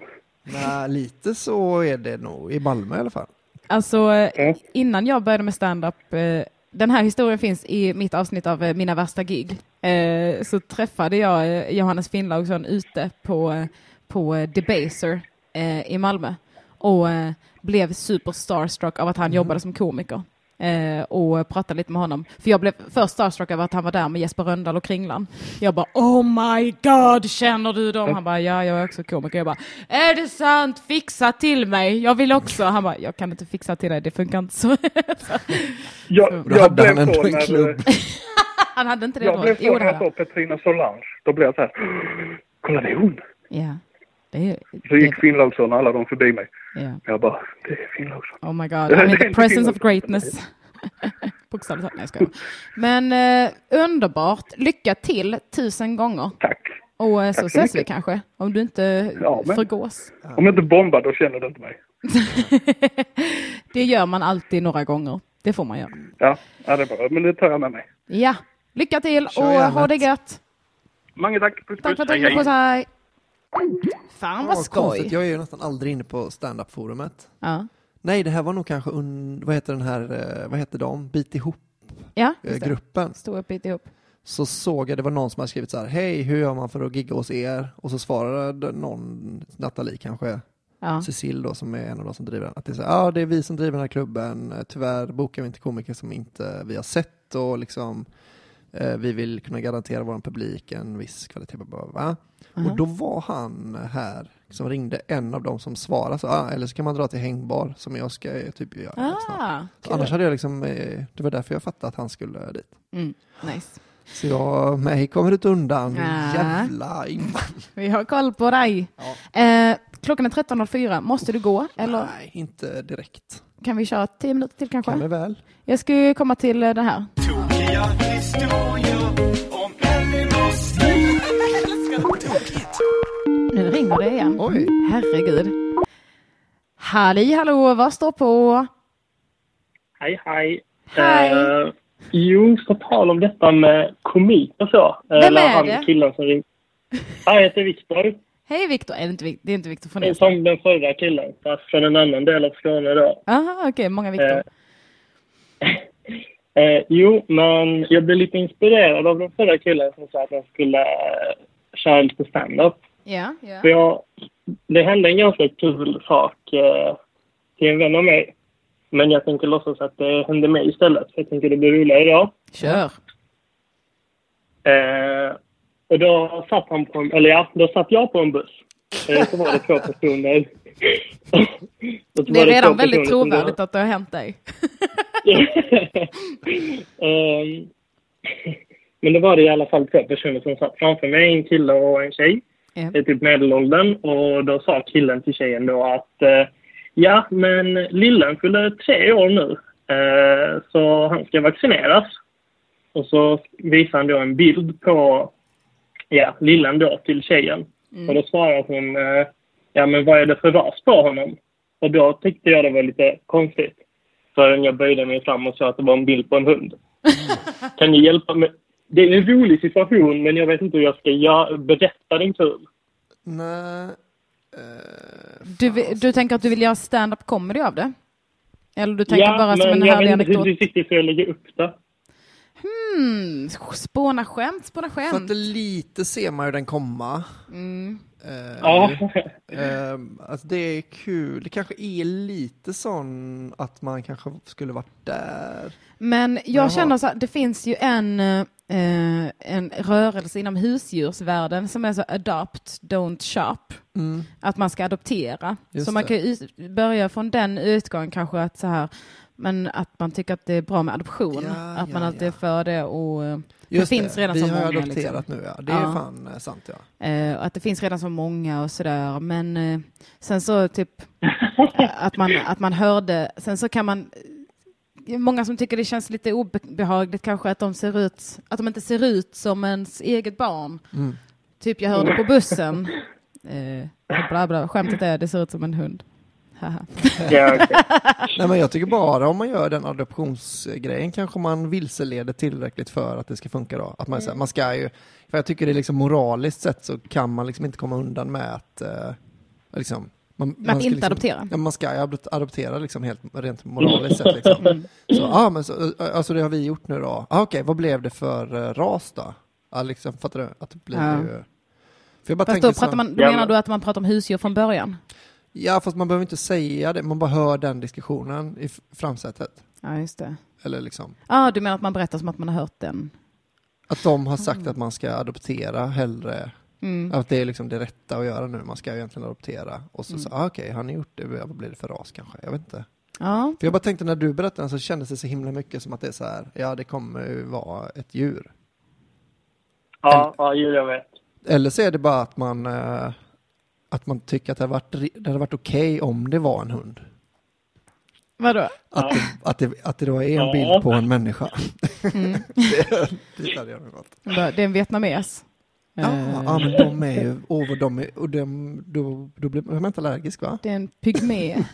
Nej, lite så är det nog. I Malmö i alla fall. Alltså innan jag började med stand-up, eh, den här historien finns i mitt avsnitt av eh, Mina värsta gig. Eh, så träffade jag eh, Johannes Finnlaugsson ute på, på Debaser eh, i Malmö och eh, blev super starstruck av att han jobbade som komiker. Eh, och pratade lite med honom. För jag blev först starstruck av att han var där med Jesper Rönndahl och Kringlan. Jag bara oh my god, känner du dem? Han bara ja, jag är också komiker. Jag bara är det sant? Fixa till mig, jag vill också. Han bara jag kan inte fixa till dig, det funkar inte så. Jag, Och då hade han ändå en när, klubb. han hade inte det Jag då. blev så när det jag såg. Petrina Solange. Då blev jag så här, kolla det är hon. Ja. Det är, Så gick Finnlaugsson och alla de förbi mig. ja. Jag bara, det är Finnlaugsson. Oh my god, Det är in the presence of greatness. Bokstavligt talat, nej jag skojar. Men eh, underbart, lycka till tusen gånger. Tack. Och eh, så Tack så ses vi mycket. kanske, om du inte Ja, men- förgås. Om jag inte bombar då känner du inte mig. det gör man alltid några gånger. Det får man göra. Ja, ja det är bra. Men det tar jag med mig. Ja, lycka till Kör och ha det gött. Mange tack. Puss, Tack för puss. att du lyssnade på sig. Fan vad konstigt. skoj. Jag är ju nästan aldrig inne på stand-up-forumet. Ja, Nej, det här var nog kanske, un, vad heter den här, eh, vad heter de, Bit ja just det. ihop-gruppen. Stå upp, bit ihop. Så såg jag, det var någon som hade skrivit så här, hej, hur gör man för att gigga hos er? Och så svarade någon, Nathalie kanske, Ja. Cecil då, som är en av de som driver den, att det är så ja, det är vi som driver den här klubben, tyvärr bokar vi inte komiker som inte vi har sett och liksom, eh, vi vill kunna garantera vår publik en viss kvalitet. bla. Mhm. Och då var han här som ringde en av dem som svarade, så, ah, eller så kan man dra till hängbar som jag ska eh, typ göra snart. Ah, Så annars hade jag liksom, eh, det var därför jag fattade att han skulle dit. mm, nice. Så jag, mig kommer inte undan. Ja. Jävla invan. Vi har koll på dig. Eh, klockan är 13.04. Måste du gå? Eller Nej, inte direkt. kan vi köra 10 minuter till kanske? Kan det väl? Jag ska ju komma till eh, det här. Nu ringer det igen. Oj. Herregud. Halli hallå, vad står på? Hej, hej. Hej. Eh, jo, på tal om detta med komik och så. Vem eller är han det? killen som ringde. Jag heter Viktor. Hej Viktor. Är det, inte, Vik- det är inte Viktor från Nilsson? Som den förra killen, fast från en annan del av Skåne då. Aha, okej, många Viktor. Eh, jo, men jag blev lite inspirerad av den förra killen som sa att han skulle eh, köra lite stand-up. Ja, ja. För jag, det hände en ganska kul sak eh, till en vän av mig. Men jag tänker låtsas att det hände mig istället. För jag tänker det blir roligare idag. Kör. Eh, och då satt han på en, eller ja, då satt jag på en buss. Så var det två personer. Det är var två redan väldigt trovärdigt att det har hänt dig. Ehm, Men då var det i alla fall två personer som satt framför mig, en kille och en tjej. Ja. Det är typ medelåldern. Och då sa killen till tjejen då att eh, ja, men lillen fyller tre år nu. Eh, så han ska vaccineras. Och så visade han då en bild på ja, lillen då till tjejen. Och då svarade hon eh, ja, men vad är det för ras på honom? Och då tyckte jag det var lite konstigt. Förrän jag böjde mig fram och sa att det var en bild på en hund. kan ni hjälpa mig? Det är en rolig situation, men jag vet inte hur jag ska göra, berätta den kul. Nej. Eh, Du, du tänker att du vill göra stand-up comedy av det? Eller du tänker ja, bara som en men jag härlig vet inte hur anekdot? riktigt ska lägga upp det. Hmm, spåna skämt, spåna För att skämt. lite ser man ju den komma. Mm. Eh, Ja. eh, alltså det är kul. Det kanske är lite sån att man kanske skulle varit där. Men jag Jaha. känner så här, det finns ju en, eh, en rörelse inom husdjursvärlden som är så adopt, don't shop. Mm. Att man ska adoptera. Just så man det. kan ju börja från den utgången kanske att så här, men att man tycker att det är bra med adoption. Ja, att man ja, alltid är ja. för det och eh, Just det finns redan vi så har många. adopterat liksom. nu ja. Det är Ja. fan eh, sant ja. Eh, och att det finns redan så många och sådär. Men eh, sen så typ eh, att man, att man hörde, sen så kan man det är Många som tycker det känns lite obehagligt kanske att de ser ut, att de inte ser ut som ens eget barn. Mm. Typ jag hörde på bussen, eh, bla bla, skämtet är det ser ut som en hund. Ja, okej. Nej men jag tycker bara om man gör den adoptionsgrejen kanske man vilseleder tillräckligt för att det ska funka då. Att man, mm. man ska ju, för jag tycker det är liksom moraliskt sett så kan man liksom inte komma undan med att eh, liksom, man, ska inte liksom, adoptera. Ja, man ska ju adop- adoptera liksom helt rent moraliskt sett. Liksom. Mm. Så, ah, men så, alltså det har vi gjort nu då. Ah, Okej, vad blev det för uh, ras då? Ah, liksom, fattar du? Att det blir Ja. ju... För jag bara Fast då, så, pratar man, då menar men- du att man pratar om husdjur från början? Ja, fast man behöver inte säga det. Man bara hör den diskussionen i framsätet. Ja, just det. Eller liksom. ah, du menar att man berättar som att man har hört den? Att de har sagt att man ska adoptera hellre. Mm. Att det är liksom det rätta att göra nu. Man ska ju egentligen adoptera. Och så, så ah, okej, har ni gjort det? Vad blir det för ras kanske? Jag vet inte. Ja, För jag bara tänkte när du berättade den så kändes det så himla mycket som att det är så här, ja det kommer ju vara ett djur. Ja, ja, jo, jag vet. Eller så är det bara att man, eh, att man tycker att det hade varit, ri- det hade varit okej om det var en hund. vadå? Att, det, att, det, att det då är en Ja. bild på en människa. Mm. det, det hade jag Det är en vietnames. Ja, Eh, ja, men de är ju, vad de är, och de, då, då blir man inte allergisk va? Det är en pygmé.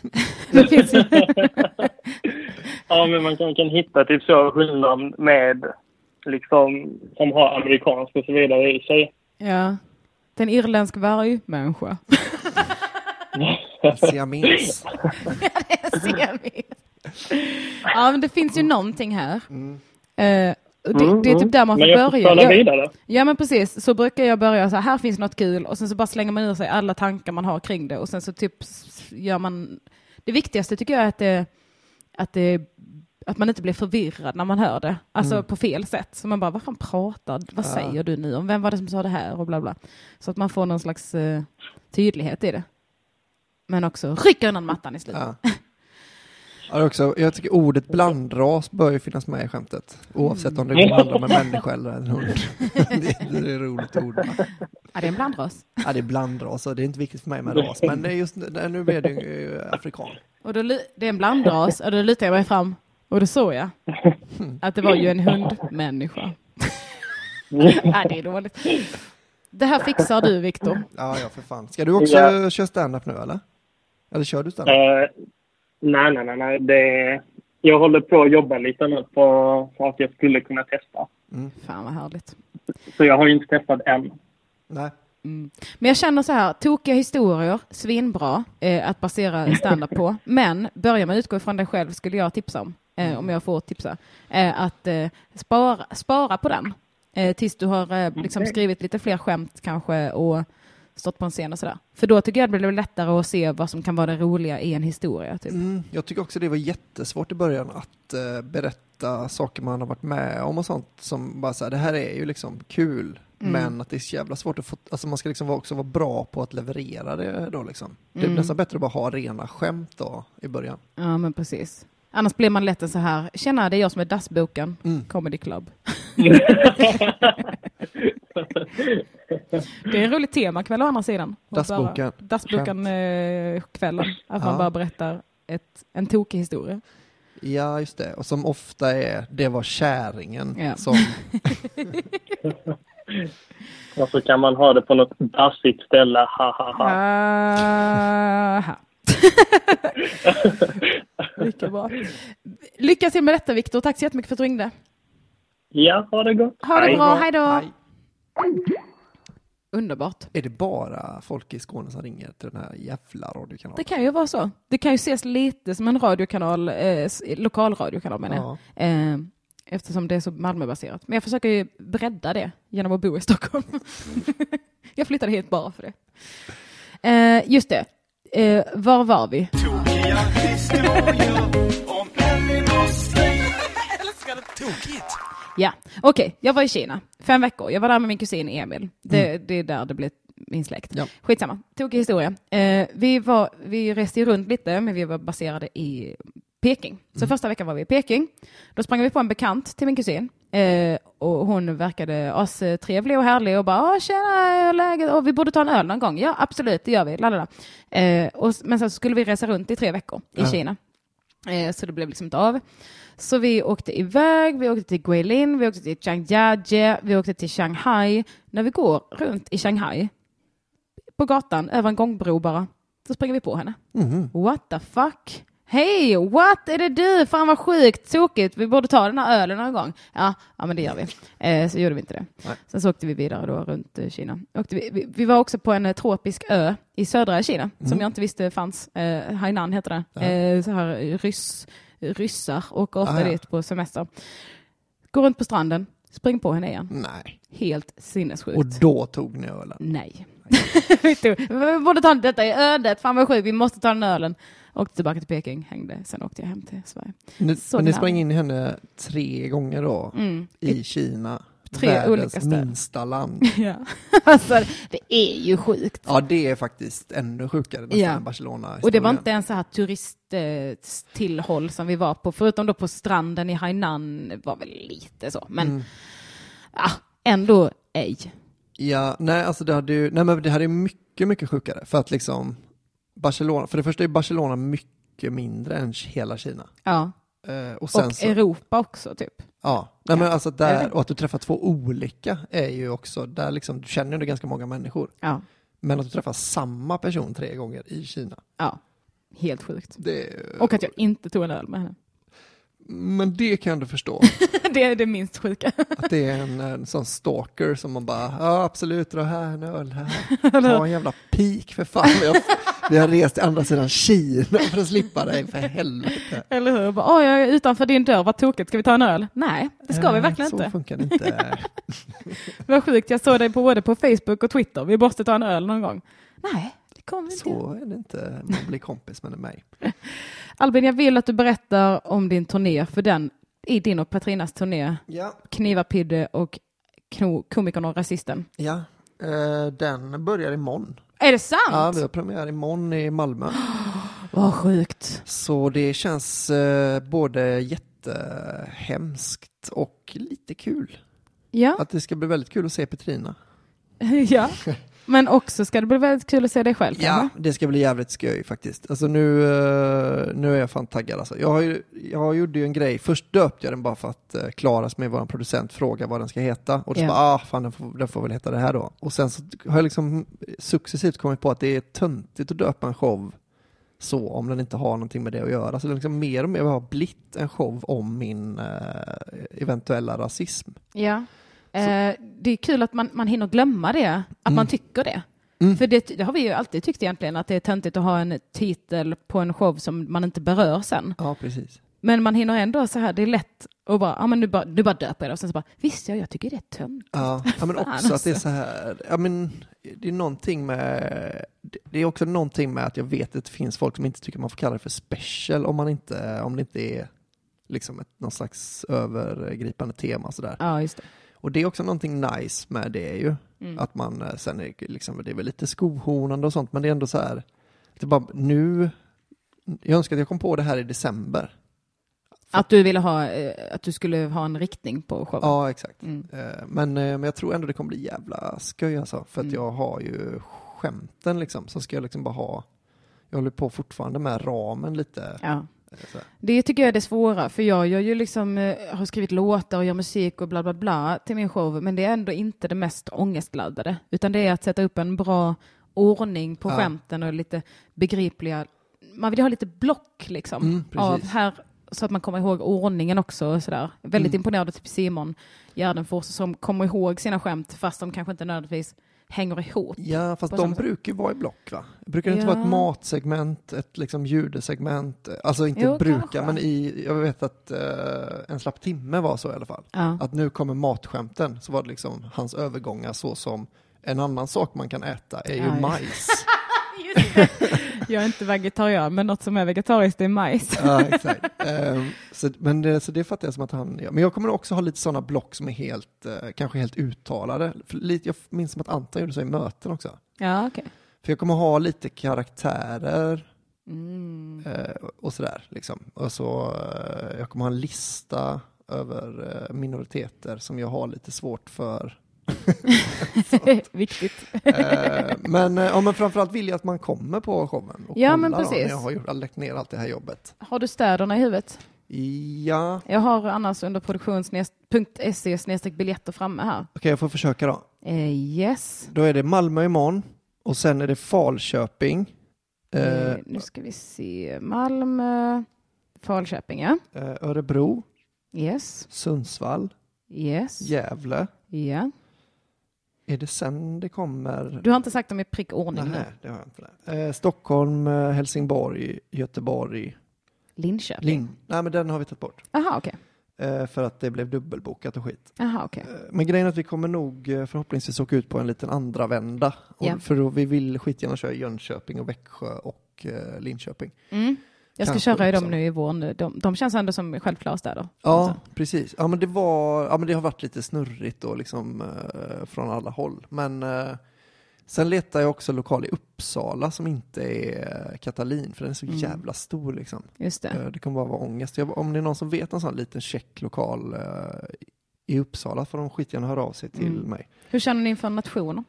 Ja, men man kan, kan hitta typ så hundnamn med liksom som har amerikansk och så vidare i sig. Ja. Det är en irländsk vargmänniska. Siames. ja, men det finns ju någonting här. Mm. Och det, det är typ där man får Men börja. Jag, vidare. ja, men precis. Så brukar jag börja så här, här finns något kul och sen så bara slänger man ur sig alla tankar man har kring det och sen så typ gör man... Det viktigaste tycker jag är att det, att det att man inte blir förvirrad när man hör det. Alltså på fel sätt. Så man bara, vad fan pratar, vad Ja. säger du nu om? Vem var det som sa det här? Och bla bla. Så att man får någon slags eh, tydlighet i det. Men också rycker undan mattan i slutet. Ja. Ja, också, jag tycker ordet blandras bör ju finnas med i skämtet. Oavsett om det går att handla om en människa eller en hund. det, det är ett roligt ord. Ja, det är en blandras. Ja, det är blandras och det är inte viktigt för mig med ras. Men det är just, nu blir det ju afrikan. Och då, det är en blandras och då lutar jag mig fram och då såg jag att det var ju en hundmänniska. ja, det är dåligt. Det här fixar du, Viktor. Ja, ja för fan. Ska du också Ja. köra stand-up nu eller? Eller kör du stand-up? Eh, nej, nej, nej. nej. Det, jag håller på att jobba lite nu på så att jag skulle kunna testa. Fan vad härligt. Så jag har ju inte testat än. Nej. Men jag känner så här, tokiga historier, svinbra eh, att basera standup på. Men börja med att utgå från dig själv skulle jag tipsa om, eh, om jag får tipsa. Eh, att eh, spara, spara på den eh, tills du har eh, liksom Okej. skrivit lite fler skämt kanske och stått på en scen och sådär. För då tycker jag det blir lättare att se vad som kan vara det roliga i en historia. Typ. Mm, jag tycker också det var jättesvårt i början att berätta saker man har varit med om och sånt som bara så här, det här är ju liksom kul. Mm. Men att det är så jävla svårt att få, alltså man ska liksom också vara bra på att leverera det då liksom. Det är Mm. nästan bättre att bara ha rena skämt då i början. Ja, men precis. Annars blir man lätt en så här, tjena det är jag som är Dassboken, Mm. Comedy Club. Det är en rolig temakväll å andra sidan. Dassboken. Dassboken-kvällen. Att man Ja. bara berättar ett, en tokig historia. Ja, just det. Och som ofta är, det var käringen Ja. som, Och så kan man ha det på något dassigt ställe. Ha, ha, ha. Aha. Mycket bra. Lycka till med detta Viktor. Tack så jättemycket för att du ringde. Ja, ha det gott. Ha det bra, hej då. Hej. Underbart. är det bara folk i Skåne som ringer till den här jävla radiokanalen? Det kan ju vara så. Det kan ju ses lite som en radiokanal, eh, lokalradiokanal menar jag. Ja. Eh, eftersom det är så Malmöbaserat. Men jag försöker ju bredda det genom att bo i Stockholm. jag flyttade hit bara för det. Eh, just det. Eh, var var vi? Ja, okej. Jag var i Kina. Fem veckor. Jag var där med min kusin Emil. Det, det är där det blev min släkt. Ja. Skitsamma. Tokig historia. Eh, vi, var, vi reste ju runt lite, men vi var baserade i Peking. Så första veckan var vi i Peking. Då sprang vi på en bekant till min kusin. Eh, och hon verkade astrevlig och härlig och bara "Ah, “tjena, läget?” och vi borde ta en öl någon gång. Ja, absolut, det gör vi. Lalala. Eh, och, men sen så skulle vi resa runt i tre veckor i Ja. Kina. Eh, så det blev liksom inte av. Så vi åkte iväg, vi åkte till Guilin, vi åkte till Zhangjiajie, vi åkte till Shanghai. När vi går runt i Shanghai, på gatan, över en gångbro bara, så springer vi på henne. Mhm. What the fuck? Hej, what? Är det du? Fan vad sjukt, tokigt. Vi borde ta den här ölen någon gång. Ja, ja men det gör vi. Eh, så gjorde vi inte det. Nej. Sen så åkte vi vidare då runt eh, Kina. Åkte vi, vi, vi var också på en eh, tropisk ö i södra Kina som jag inte visste fanns. Eh, Hainan heter det. Ja. Så här ryss, ryssar åker ofta Ah, ja. dit på semester. Går runt på stranden, springer på henne igen. Nej. Helt sinnessjukt. Och då tog ni ölen? Nej. Vi, borde ta detta i ödet. Fan vad sjukt, vi måste ta den ölen. Åkte tillbaka till Peking, hängde. Sen åkte jag hem till Sverige. Så men ni sprang in i henne tre gånger då Mm. i Kina. Tre olika världens ställen. minsta land. Ja. alltså, det är ju sjukt. Ja, det är faktiskt ännu sjukare nästan Ja. än Barcelona. Och det var inte ens så här turisttillhåll som vi var på, förutom då på stranden i Hainan var väl lite så, men Mm. ja, ändå ej. Ja, nej, alltså det hade ju, nej men det hade ju mycket, mycket sjukare. För att liksom, Barcelona, för det första är Barcelona mycket mindre än hela Kina. Ja. Eh, och Och så, Europa också typ. ja, nej men alltså där, och att du träffar två olika är ju också, där liksom, du känner ju ganska många människor. Ja, Men att du träffar samma person tre gånger i Kina, ja. Helt sjukt. det, Och att jag inte tog en öl med henne. Men det kan du förstå. det är det minst sjuka. Att det är en, en sån stalker som man bara, ja absolut, dra här en öl här. Ta en jävla pik för fan. Vi har, vi har rest till andra sidan Kina för att slippa dig, för helvete. Eller hur? Bara, jag är utanför din dörr, vad tokigt, ska vi ta en öl? Nej, det ska vi Nej, verkligen så inte. funkar det inte. Vad sjukt, jag såg dig både på Facebook och Twitter, vi måste ta en öl någon gång. Nej, vi inte. Så är det inte man blir kompis med mig. Albin, jag vill att du berättar om din turné, för den i din och Petrinas turné, Ja, Knivarpidde och Komikern och Rasisten. ja. Eh, den börjar imorgon. Är det sant? Ja, vi har premiär imorgon i Malmö. Vad sjukt. Så det känns eh, både jättehemskt och lite kul. Ja, Att det ska bli väldigt kul att se Petrina. ja. Men också ska det bli väldigt kul att se dig själv Ja, kanske? det ska bli jävligt skoj faktiskt. Alltså nu, eh, nu är jag fan taggad alltså. Jag, har ju, jag gjorde ju en grej, först döpte jag den bara för att uh, Klara som är vår producent frågade vad den ska heta. Och så Ja. bara, ah fan den får, den får väl heta det här då. Och sen så har jag liksom successivt kommit på att det är töntigt att döpa en show så om den inte har någonting med det att göra. Så det är liksom mer och mer har blivit en show om min eh, eventuella rasism. Ja. Eh, det är kul att man, man hinner glömma det, att man tycker det. Mm. För det, det har vi ju alltid tyckt egentligen, att det är töntigt att ha en titel på en show som man inte berör sen. Ja, precis. Men man hinner ändå så här, det är lätt att bara, ja men nu bara, nu bara döper jag det och sen så bara, visst ja, jag tycker det är töntigt. Ja, ja men också att det är alltså. så här, ja men det är någonting med, det är också någonting med att jag vet att det finns folk som inte tycker man får kalla det för special om man inte, om det inte är liksom ett, någon slags övergripande tema sådär. Ja, just det. Och det är också någonting nice med det ju, Mm. att man eh, sen är liksom, det är väl lite skohornande och sånt, men det är ändå så här, det bara nu, jag önskar att jag kom på det här i december. Att du ville ha, eh, att du skulle ha en riktning på showen. Ja, exakt. Mm. Eh, Men, men jag tror ändå det kommer bli jävla skoj alltså. För att Mm. jag har ju skämten liksom. Så ska jag liksom bara ha, jag håller på fortfarande med ramen lite. Ja. Det tycker jag är det svåra, för jag gör ju liksom, eh, har skrivit låtar och gör musik och bla bla bla till min show, men det är ändå inte det mest ångestladdade, utan det är att sätta upp en bra ordning på Ja. skämten och lite begripliga, man vill ju ha lite block liksom, Mm, av här, så att man kommer ihåg ordningen också och sådär. Väldigt Mm. imponerad av typ Simon Gärdenfors som kommer ihåg sina skämt, fast de kanske inte nödvändigtvis hänger ihop. Ja, fast de brukar ju vara i block va? Brukar det inte Ja. vara ett matsegment, ett liksom judesegment? Alltså inte Jo, brukar, kanske. men i, jag vet att eh, en slapp timme var så i alla fall. Ja. Att nu kommer matskämten, så var det liksom hans övergångar så som en annan sak man kan äta är ju ja. majs. Jag är inte vegetarian, men något som är vegetariskt är majs. Ja, exakt. Ehm, så, men det, så det fattar jag som att han gör. Men jag kommer också ha lite sådana block som är helt, eh, kanske helt uttalade. För lite, jag minns som att Anton gjorde så i möten också. Ja, okej. För jag kommer ha lite karaktärer Mm. eh, och sådär. Liksom. Och så, eh, jag kommer ha en lista över minoriteter som jag har lite svårt för. Viktigt. Eh, men, eh, ja, men framförallt vill jag att man kommer på showen och Ja, men då, precis. när jag har gjort, lagt ner allt det här jobbet. Har du städerna i huvudet? Ja, Jag har annars under produktions.se biljetter framme här. okej jag får försöka då. Eh, yes. Då är det Malmö imorgon och sen är det Falköping. Eh, nu ska vi se. Malmö, Falköping, ja. Örebro, Yes. Sundsvall, Yes. Gävle. Ja. Är det sen det kommer? Du har inte sagt dem i prick ordning Nej, det har jag inte. Eh, Stockholm, eh, Helsingborg, Göteborg, Linköping. Linn. Nej, men den har vi tagit bort. Aha, okej. Eh, för att det blev dubbelbokat och skit. Aha, okej. Eh, men grejen är att vi kommer nog eh, förhoppningsvis åka ut på en liten andra vända. Ja. För då vi vill skitgärna köra Jönköping och Växjö och eh, Linköping. Mm. Jag ska Kanske köra i dem nu i vår. nu. De, de känns ändå som självklara städer. Ja, precis. Ja, men det var, ja, men det har varit lite snurrigt och liksom eh, från alla håll. Men eh, sen letar jag också lokal i Uppsala som inte är eh, Katalin, för den är så Mm. jävla stor liksom. Just det. Eh, det kommer bara vara ångest. Jag, om det är någon som vet en sån liten check lokal eh, i Uppsala får de skitgärna höra av sig till Mm. mig. Hur känner ni inför nationer?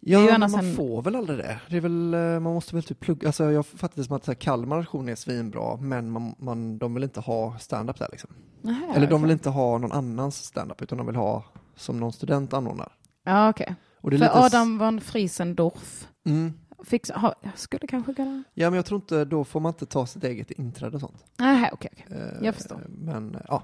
Ja, man en- får väl aldrig det. det är väl, eh, man måste väl typ plugga. Alltså, jag fattar det som att så här, Kalmar nation är svinbra, men man, man, de vill inte ha stand-up där liksom. Aha, Eller de vill inte ha någon annans stand-up, utan de vill ha som någon student anordnar. Ja, okej. Är För lite Adam von Friesendorf Mm. fix, ha, jag skulle kanske kunna... Ja, men jag tror inte, då får man inte ta sitt eget inträde och sånt. Nej, okej. okej. Eh, Jag förstår. Men, eh, ja.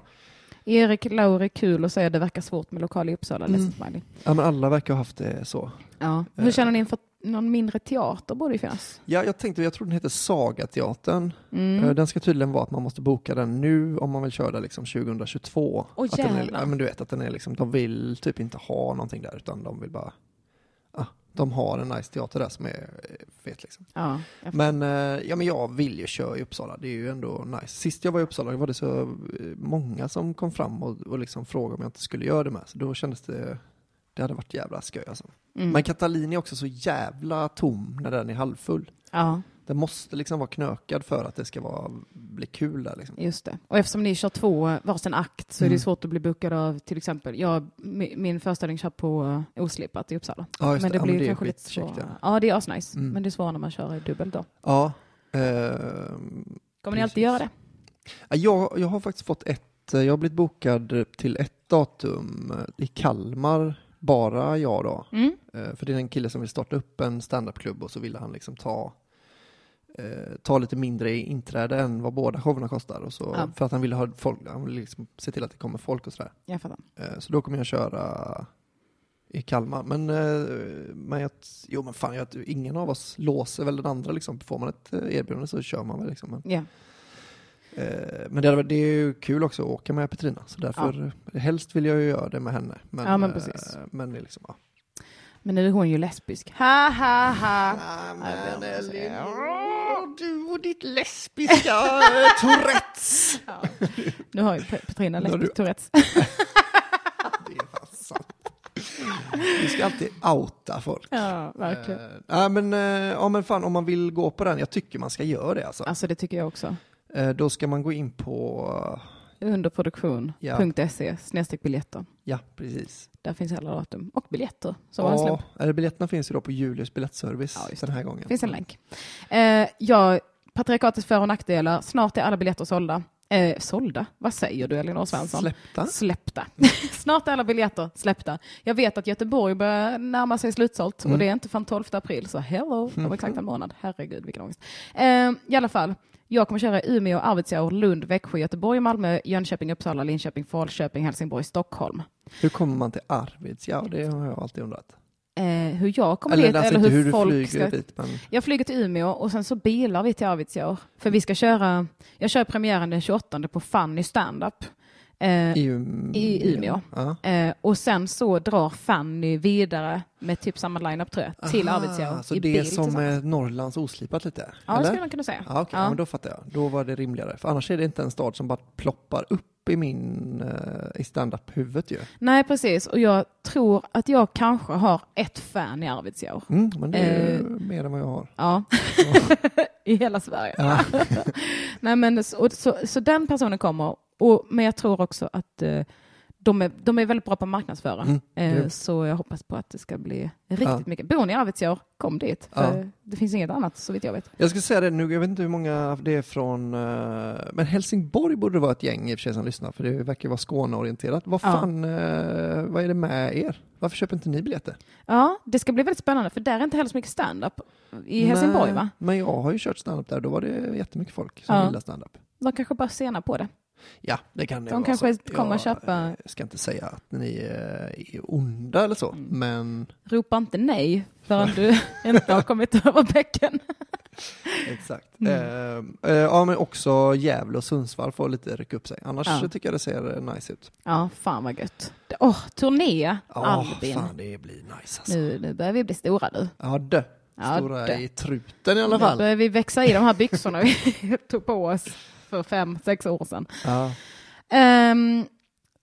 Erik Lauri, kul att säga det verkar svårt med lokal i Uppsala. Mm. ledsen smiley. ja, men alla verkar ha haft det så. Ja. Hur Eh. känner ni inför någon mindre teater borde ju finnas? Ja, jag tänkte, jag tror den heter Sagateatern. Mm. Eh, Den ska tydligen vara att man måste boka den nu om man vill köra liksom 2022. Åh, att den är, ja, men du vet att den är liksom, de vill typ inte ha någonting där utan de vill bara, de har en nice teater där som är eh, fet liksom. Ja, Men, eh, ja, men jag vill ju köra i Uppsala, det är ju ändå nice. Sist jag var i Uppsala var det så eh, många som kom fram och, och liksom frågade om jag inte skulle göra det med. Så då kändes det, det hade varit jävla skoj alltså. Mm. Men Katalin är också så jävla tom när den är halvfull. Ja. Det måste liksom vara knökad för att det ska vara, bli kul där. Liksom. Just det. Och eftersom ni kör två varsin akt så är det Mm. svårt att bli bokad av till exempel, jag, mi- min föreställning kör på Oslipat i Uppsala. Ja, just men det Ja, blir är kanske lite svårare. Ja. Ja. det är asnice. Mm. Men det är svårare när man kör i dubbel då. Ja, ehm, Kommer ni alltid göra det? Ja, Jag, jag har faktiskt fått ett, jag har blivit bokad till ett datum eh, i Kalmar, bara jag då. Mm. Eh, För det är en kille som vill starta upp en standupklubb och så ville han liksom ta, eh, ta lite mindre i inträde än vad båda showerna kostar. Och så, Ja. För att han ville ha folk, han ville liksom se till att det kommer folk och sådär. Jag fattar. Eh, Så då kommer jag köra i Kalmar. Men, eh, men jag, jo men fan, jag, ingen av oss låser väl den andra liksom. Får man ett erbjudande så kör man väl liksom. Men, Ja. Eh, Men det, hade det är ju kul också att åka med Petrina, så därför helst vill jag ju göra det med henne. Men, Ja, men precis. Men det är liksom, ja. Men nu är hon ju lesbisk. Ha ha ha! men du och ditt lesbiska eh, Tourettes. Ja. Nu har ju Pe- Petrina lesbisk du- Tourettes. Det är fan sant. Du ska alltid outa folk. Ja, verkligen. Ja, men, eh, ja men fan om man vill gå på den, jag tycker man ska göra det alltså. Alltså det tycker jag också. Då ska man gå in på, Underproduktion.se snedstreck biljetter. ja precis. Där finns alla datum. Och biljetter. Var slut. Ja, eller biljetterna finns ju då på Julius biljettservice Ja, den här gången. Det finns en länk. Eh, ja, patriarkatets för och nackdelar. Snart är alla biljetter sålda. Eh, sålda? Vad säger du Elinor Svensson? Släppta. Släppta. Snart är alla biljetter släppta. Jag vet att Göteborg börjar närma sig slutsålt Mm. och det är inte från 12 april, så hello, det var exakt en månad. Herregud vilken ångest. Eh, I alla fall, jag kommer köra Umeå, Arvidsjaur, Lund, Växjö, Göteborg, Malmö, Jönköping, Uppsala, Linköping, Falköping, Helsingborg, Stockholm. Hur kommer man till Arvidsjaur? Det har jag alltid undrat. Eh, hur jag kommer Eller, dit alltså eller hur, hur du folk flyger ska... dit, men Jag flyger till Umeå och sen så bilar vi till Arvidsjaur. För vi ska köra, jag kör premiären den 28 på Funny Standup. Eh, i, Um- I Umeå. Ja. Eh, och sen så drar Fanny vidare med typ samma line-up tror jag, till Aha, Arvidsjaur Så i det är som Norrlands oslipat lite? Ja, det eller? skulle man kunna säga. Ja, okej, Ja. ja. men då fattar jag. Då var det rimligare. För annars är det inte en stad som bara ploppar upp i min eh, i stand-up-huvudet ju. Nej, precis. Och jag tror att jag kanske har ett fan i Arvidsjaur. Mm, men det är Eh. mer än vad jag har. Ja, i hela Sverige. Ja. Nej, men så, så, så den personen kommer. Och, men jag tror också att eh, de, är, de är väldigt bra på att marknadsföra. Mm, eh, så jag hoppas på att det ska bli riktigt Ja. mycket. Bor ni i Arvidsjaur, kom dit. För Ja. Det finns inget annat så vitt jag vet. Jag ska säga det nu, jag vet inte hur många det är från, eh, men Helsingborg borde det vara ett gäng i och för sig som lyssnar, för det verkar vara Skåneorienterat. Vad Ja. fan, eh, vad är det med er? Varför köper inte ni biljetter? Ja, det ska bli väldigt spännande för där är inte heller så mycket stand-up i Helsingborg Nej, va? Men jag har ju kört stand-up där, då var det jättemycket folk som Ja. gillar stand-up. De kanske bara sena på det. Ja, det kan det De vara kanske så. kommer jag köpa- eh, ska inte säga att ni är onda eller så, Mm. men Ropa inte nej förrän du inte har kommit över bäcken. exakt. Mm. Eh, eh, ja, men också Gävle och Sundsvall får lite rycka upp sig. Annars Ja. tycker jag det ser eh, nice ut. Ja, fan vad gött. Åh, turné, Ja, Albin. fan det blir nice alltså. Nu, nu börjar vi bli stora du. Ja, dö. Ja, Stora dö. i truten i alla Nu fall. börjar vi växa i de här byxorna vi tog på oss för fem, sex år sedan. Ja. Ehm,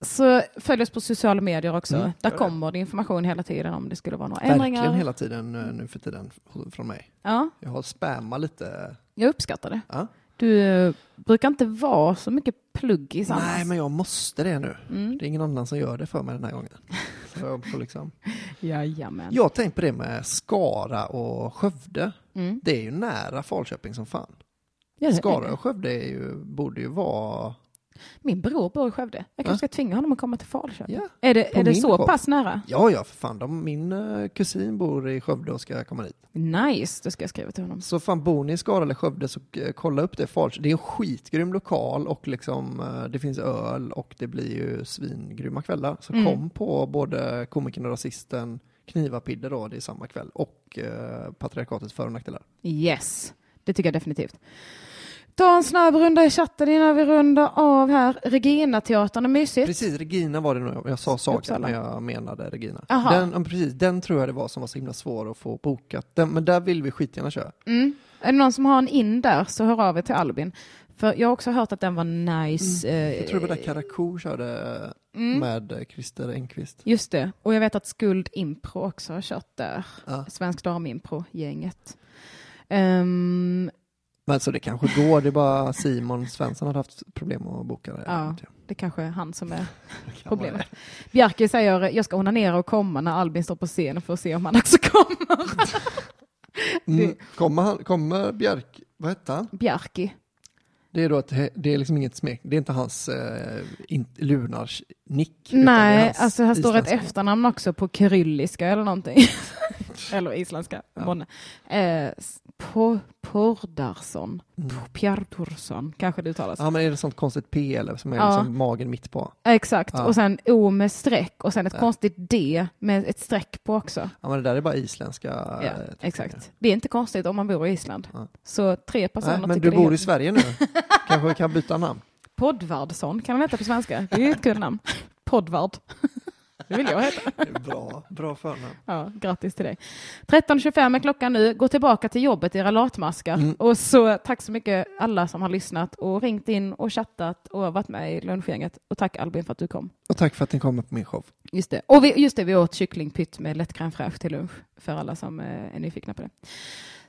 så följ oss på sociala medier också. Mm, Där kommer det information hela tiden om det skulle vara några ändringar. Verkligen hela tiden eh, nu för tiden från mig. Ja, Jag har spammat lite. jag uppskattar det. Ja. Du eh, brukar inte vara så mycket plugg i Nej, men jag måste det nu. Mm. Det är ingen annan som gör det för mig den här gången. Så jag får liksom... Jajamän. Jag har tänkt på det med Skara och Skövde. Mm. Det är ju nära Falköping som fan. Skara och Skövde är ju, borde ju vara... Min bror bor i Skövde. Jag kanske ska tvinga honom att komma till Falköping. Ja, är det, är det så show. pass nära? Ja, ja, för fan. De, min eh, kusin bor i Skövde och ska komma dit. Nice, det ska jag skriva till honom. Så fan, bor ni i Skara eller Skövde så eh, kolla upp det. Falköping. Det är en skitgrym lokal och liksom, eh, det finns öl och det blir ju svingrymma kvällar. Så Mm. kom på både Komikern och Rasisten, Knivapidde då, det är samma kväll, och eh, Patriarkatets för och nackdelar. Yes, det tycker jag definitivt. Ta en snabb runda i chatten innan vi rundar av här. Regina-teatern är mysigt. Precis, Regina var det nog. Jag sa Saga, Uppsala. men jag menade Regina. Aha. Den, precis, den tror jag det var som var så himla svår att få bokat. Den, men där vill vi skitgärna köra. Mm. Är det någon som har en in där så hör av er till Albin. För jag har också hört att den var nice. eh, Mm. Jag tror det var där Karakou körde Mm. med eh, Christer Engqvist. Just det, och jag vet att Skuld Impro också har kört där. Ja. Svensk Damimpro-gänget. Ehm, Men så det kanske går, det är bara Simon Svensson hade haft problem att boka det. ja, det kanske är han som är problemet. Bjarke säger jag ska onanera och komma när Albin står på scen för att se om han också kommer. Mm. Kommer, han, kommer Björk, vad hette han? Bjarki. Det är då att det är liksom inget smek, det är inte hans eh, in, Lunars nick. utan det är Nej, hans alltså här står ett efternamn också på kyrilliska eller någonting. eller isländska. månne. Eh, Po- Pordarsson. Mm. Pjartorsson, kanske det uttalas. Ja men är det sånt konstigt P eller som är Ja. liksom magen mitt på? Exakt, Ja. och sen O med streck och sen ett Ja. konstigt D med ett streck på också. Ja men det där är bara isländska. Ja, eh, exakt. Det är inte konstigt om man bor i Island. Så tre personer Nej, men du bor i Sverige nu. Kanske vi kan byta namn. Poddvardsson kan han heta på svenska. Det är ett kul namn. Poddvard. Det vill jag heta. Bra, bra förnamn. Ja, grattis till dig. 13.25 är klockan nu. Gå tillbaka till jobbet, era latmaskar. Mm. Och så tack så mycket alla som har lyssnat och ringt in och chattat och varit med i lunchgänget. Och tack Albin för att du kom. Och tack för att ni kommer på min show. Just det. Och vi, just det, vi åt kycklingpytt med lätt crème fraîche till lunch för alla som eh, är nyfikna på det.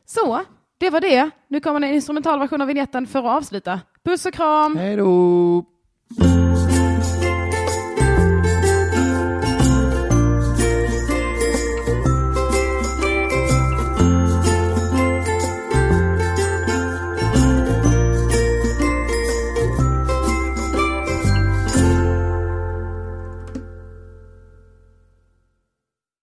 Så, det var det. Nu kommer en instrumental version av vignetten för att avsluta. Puss och kram! Hej då!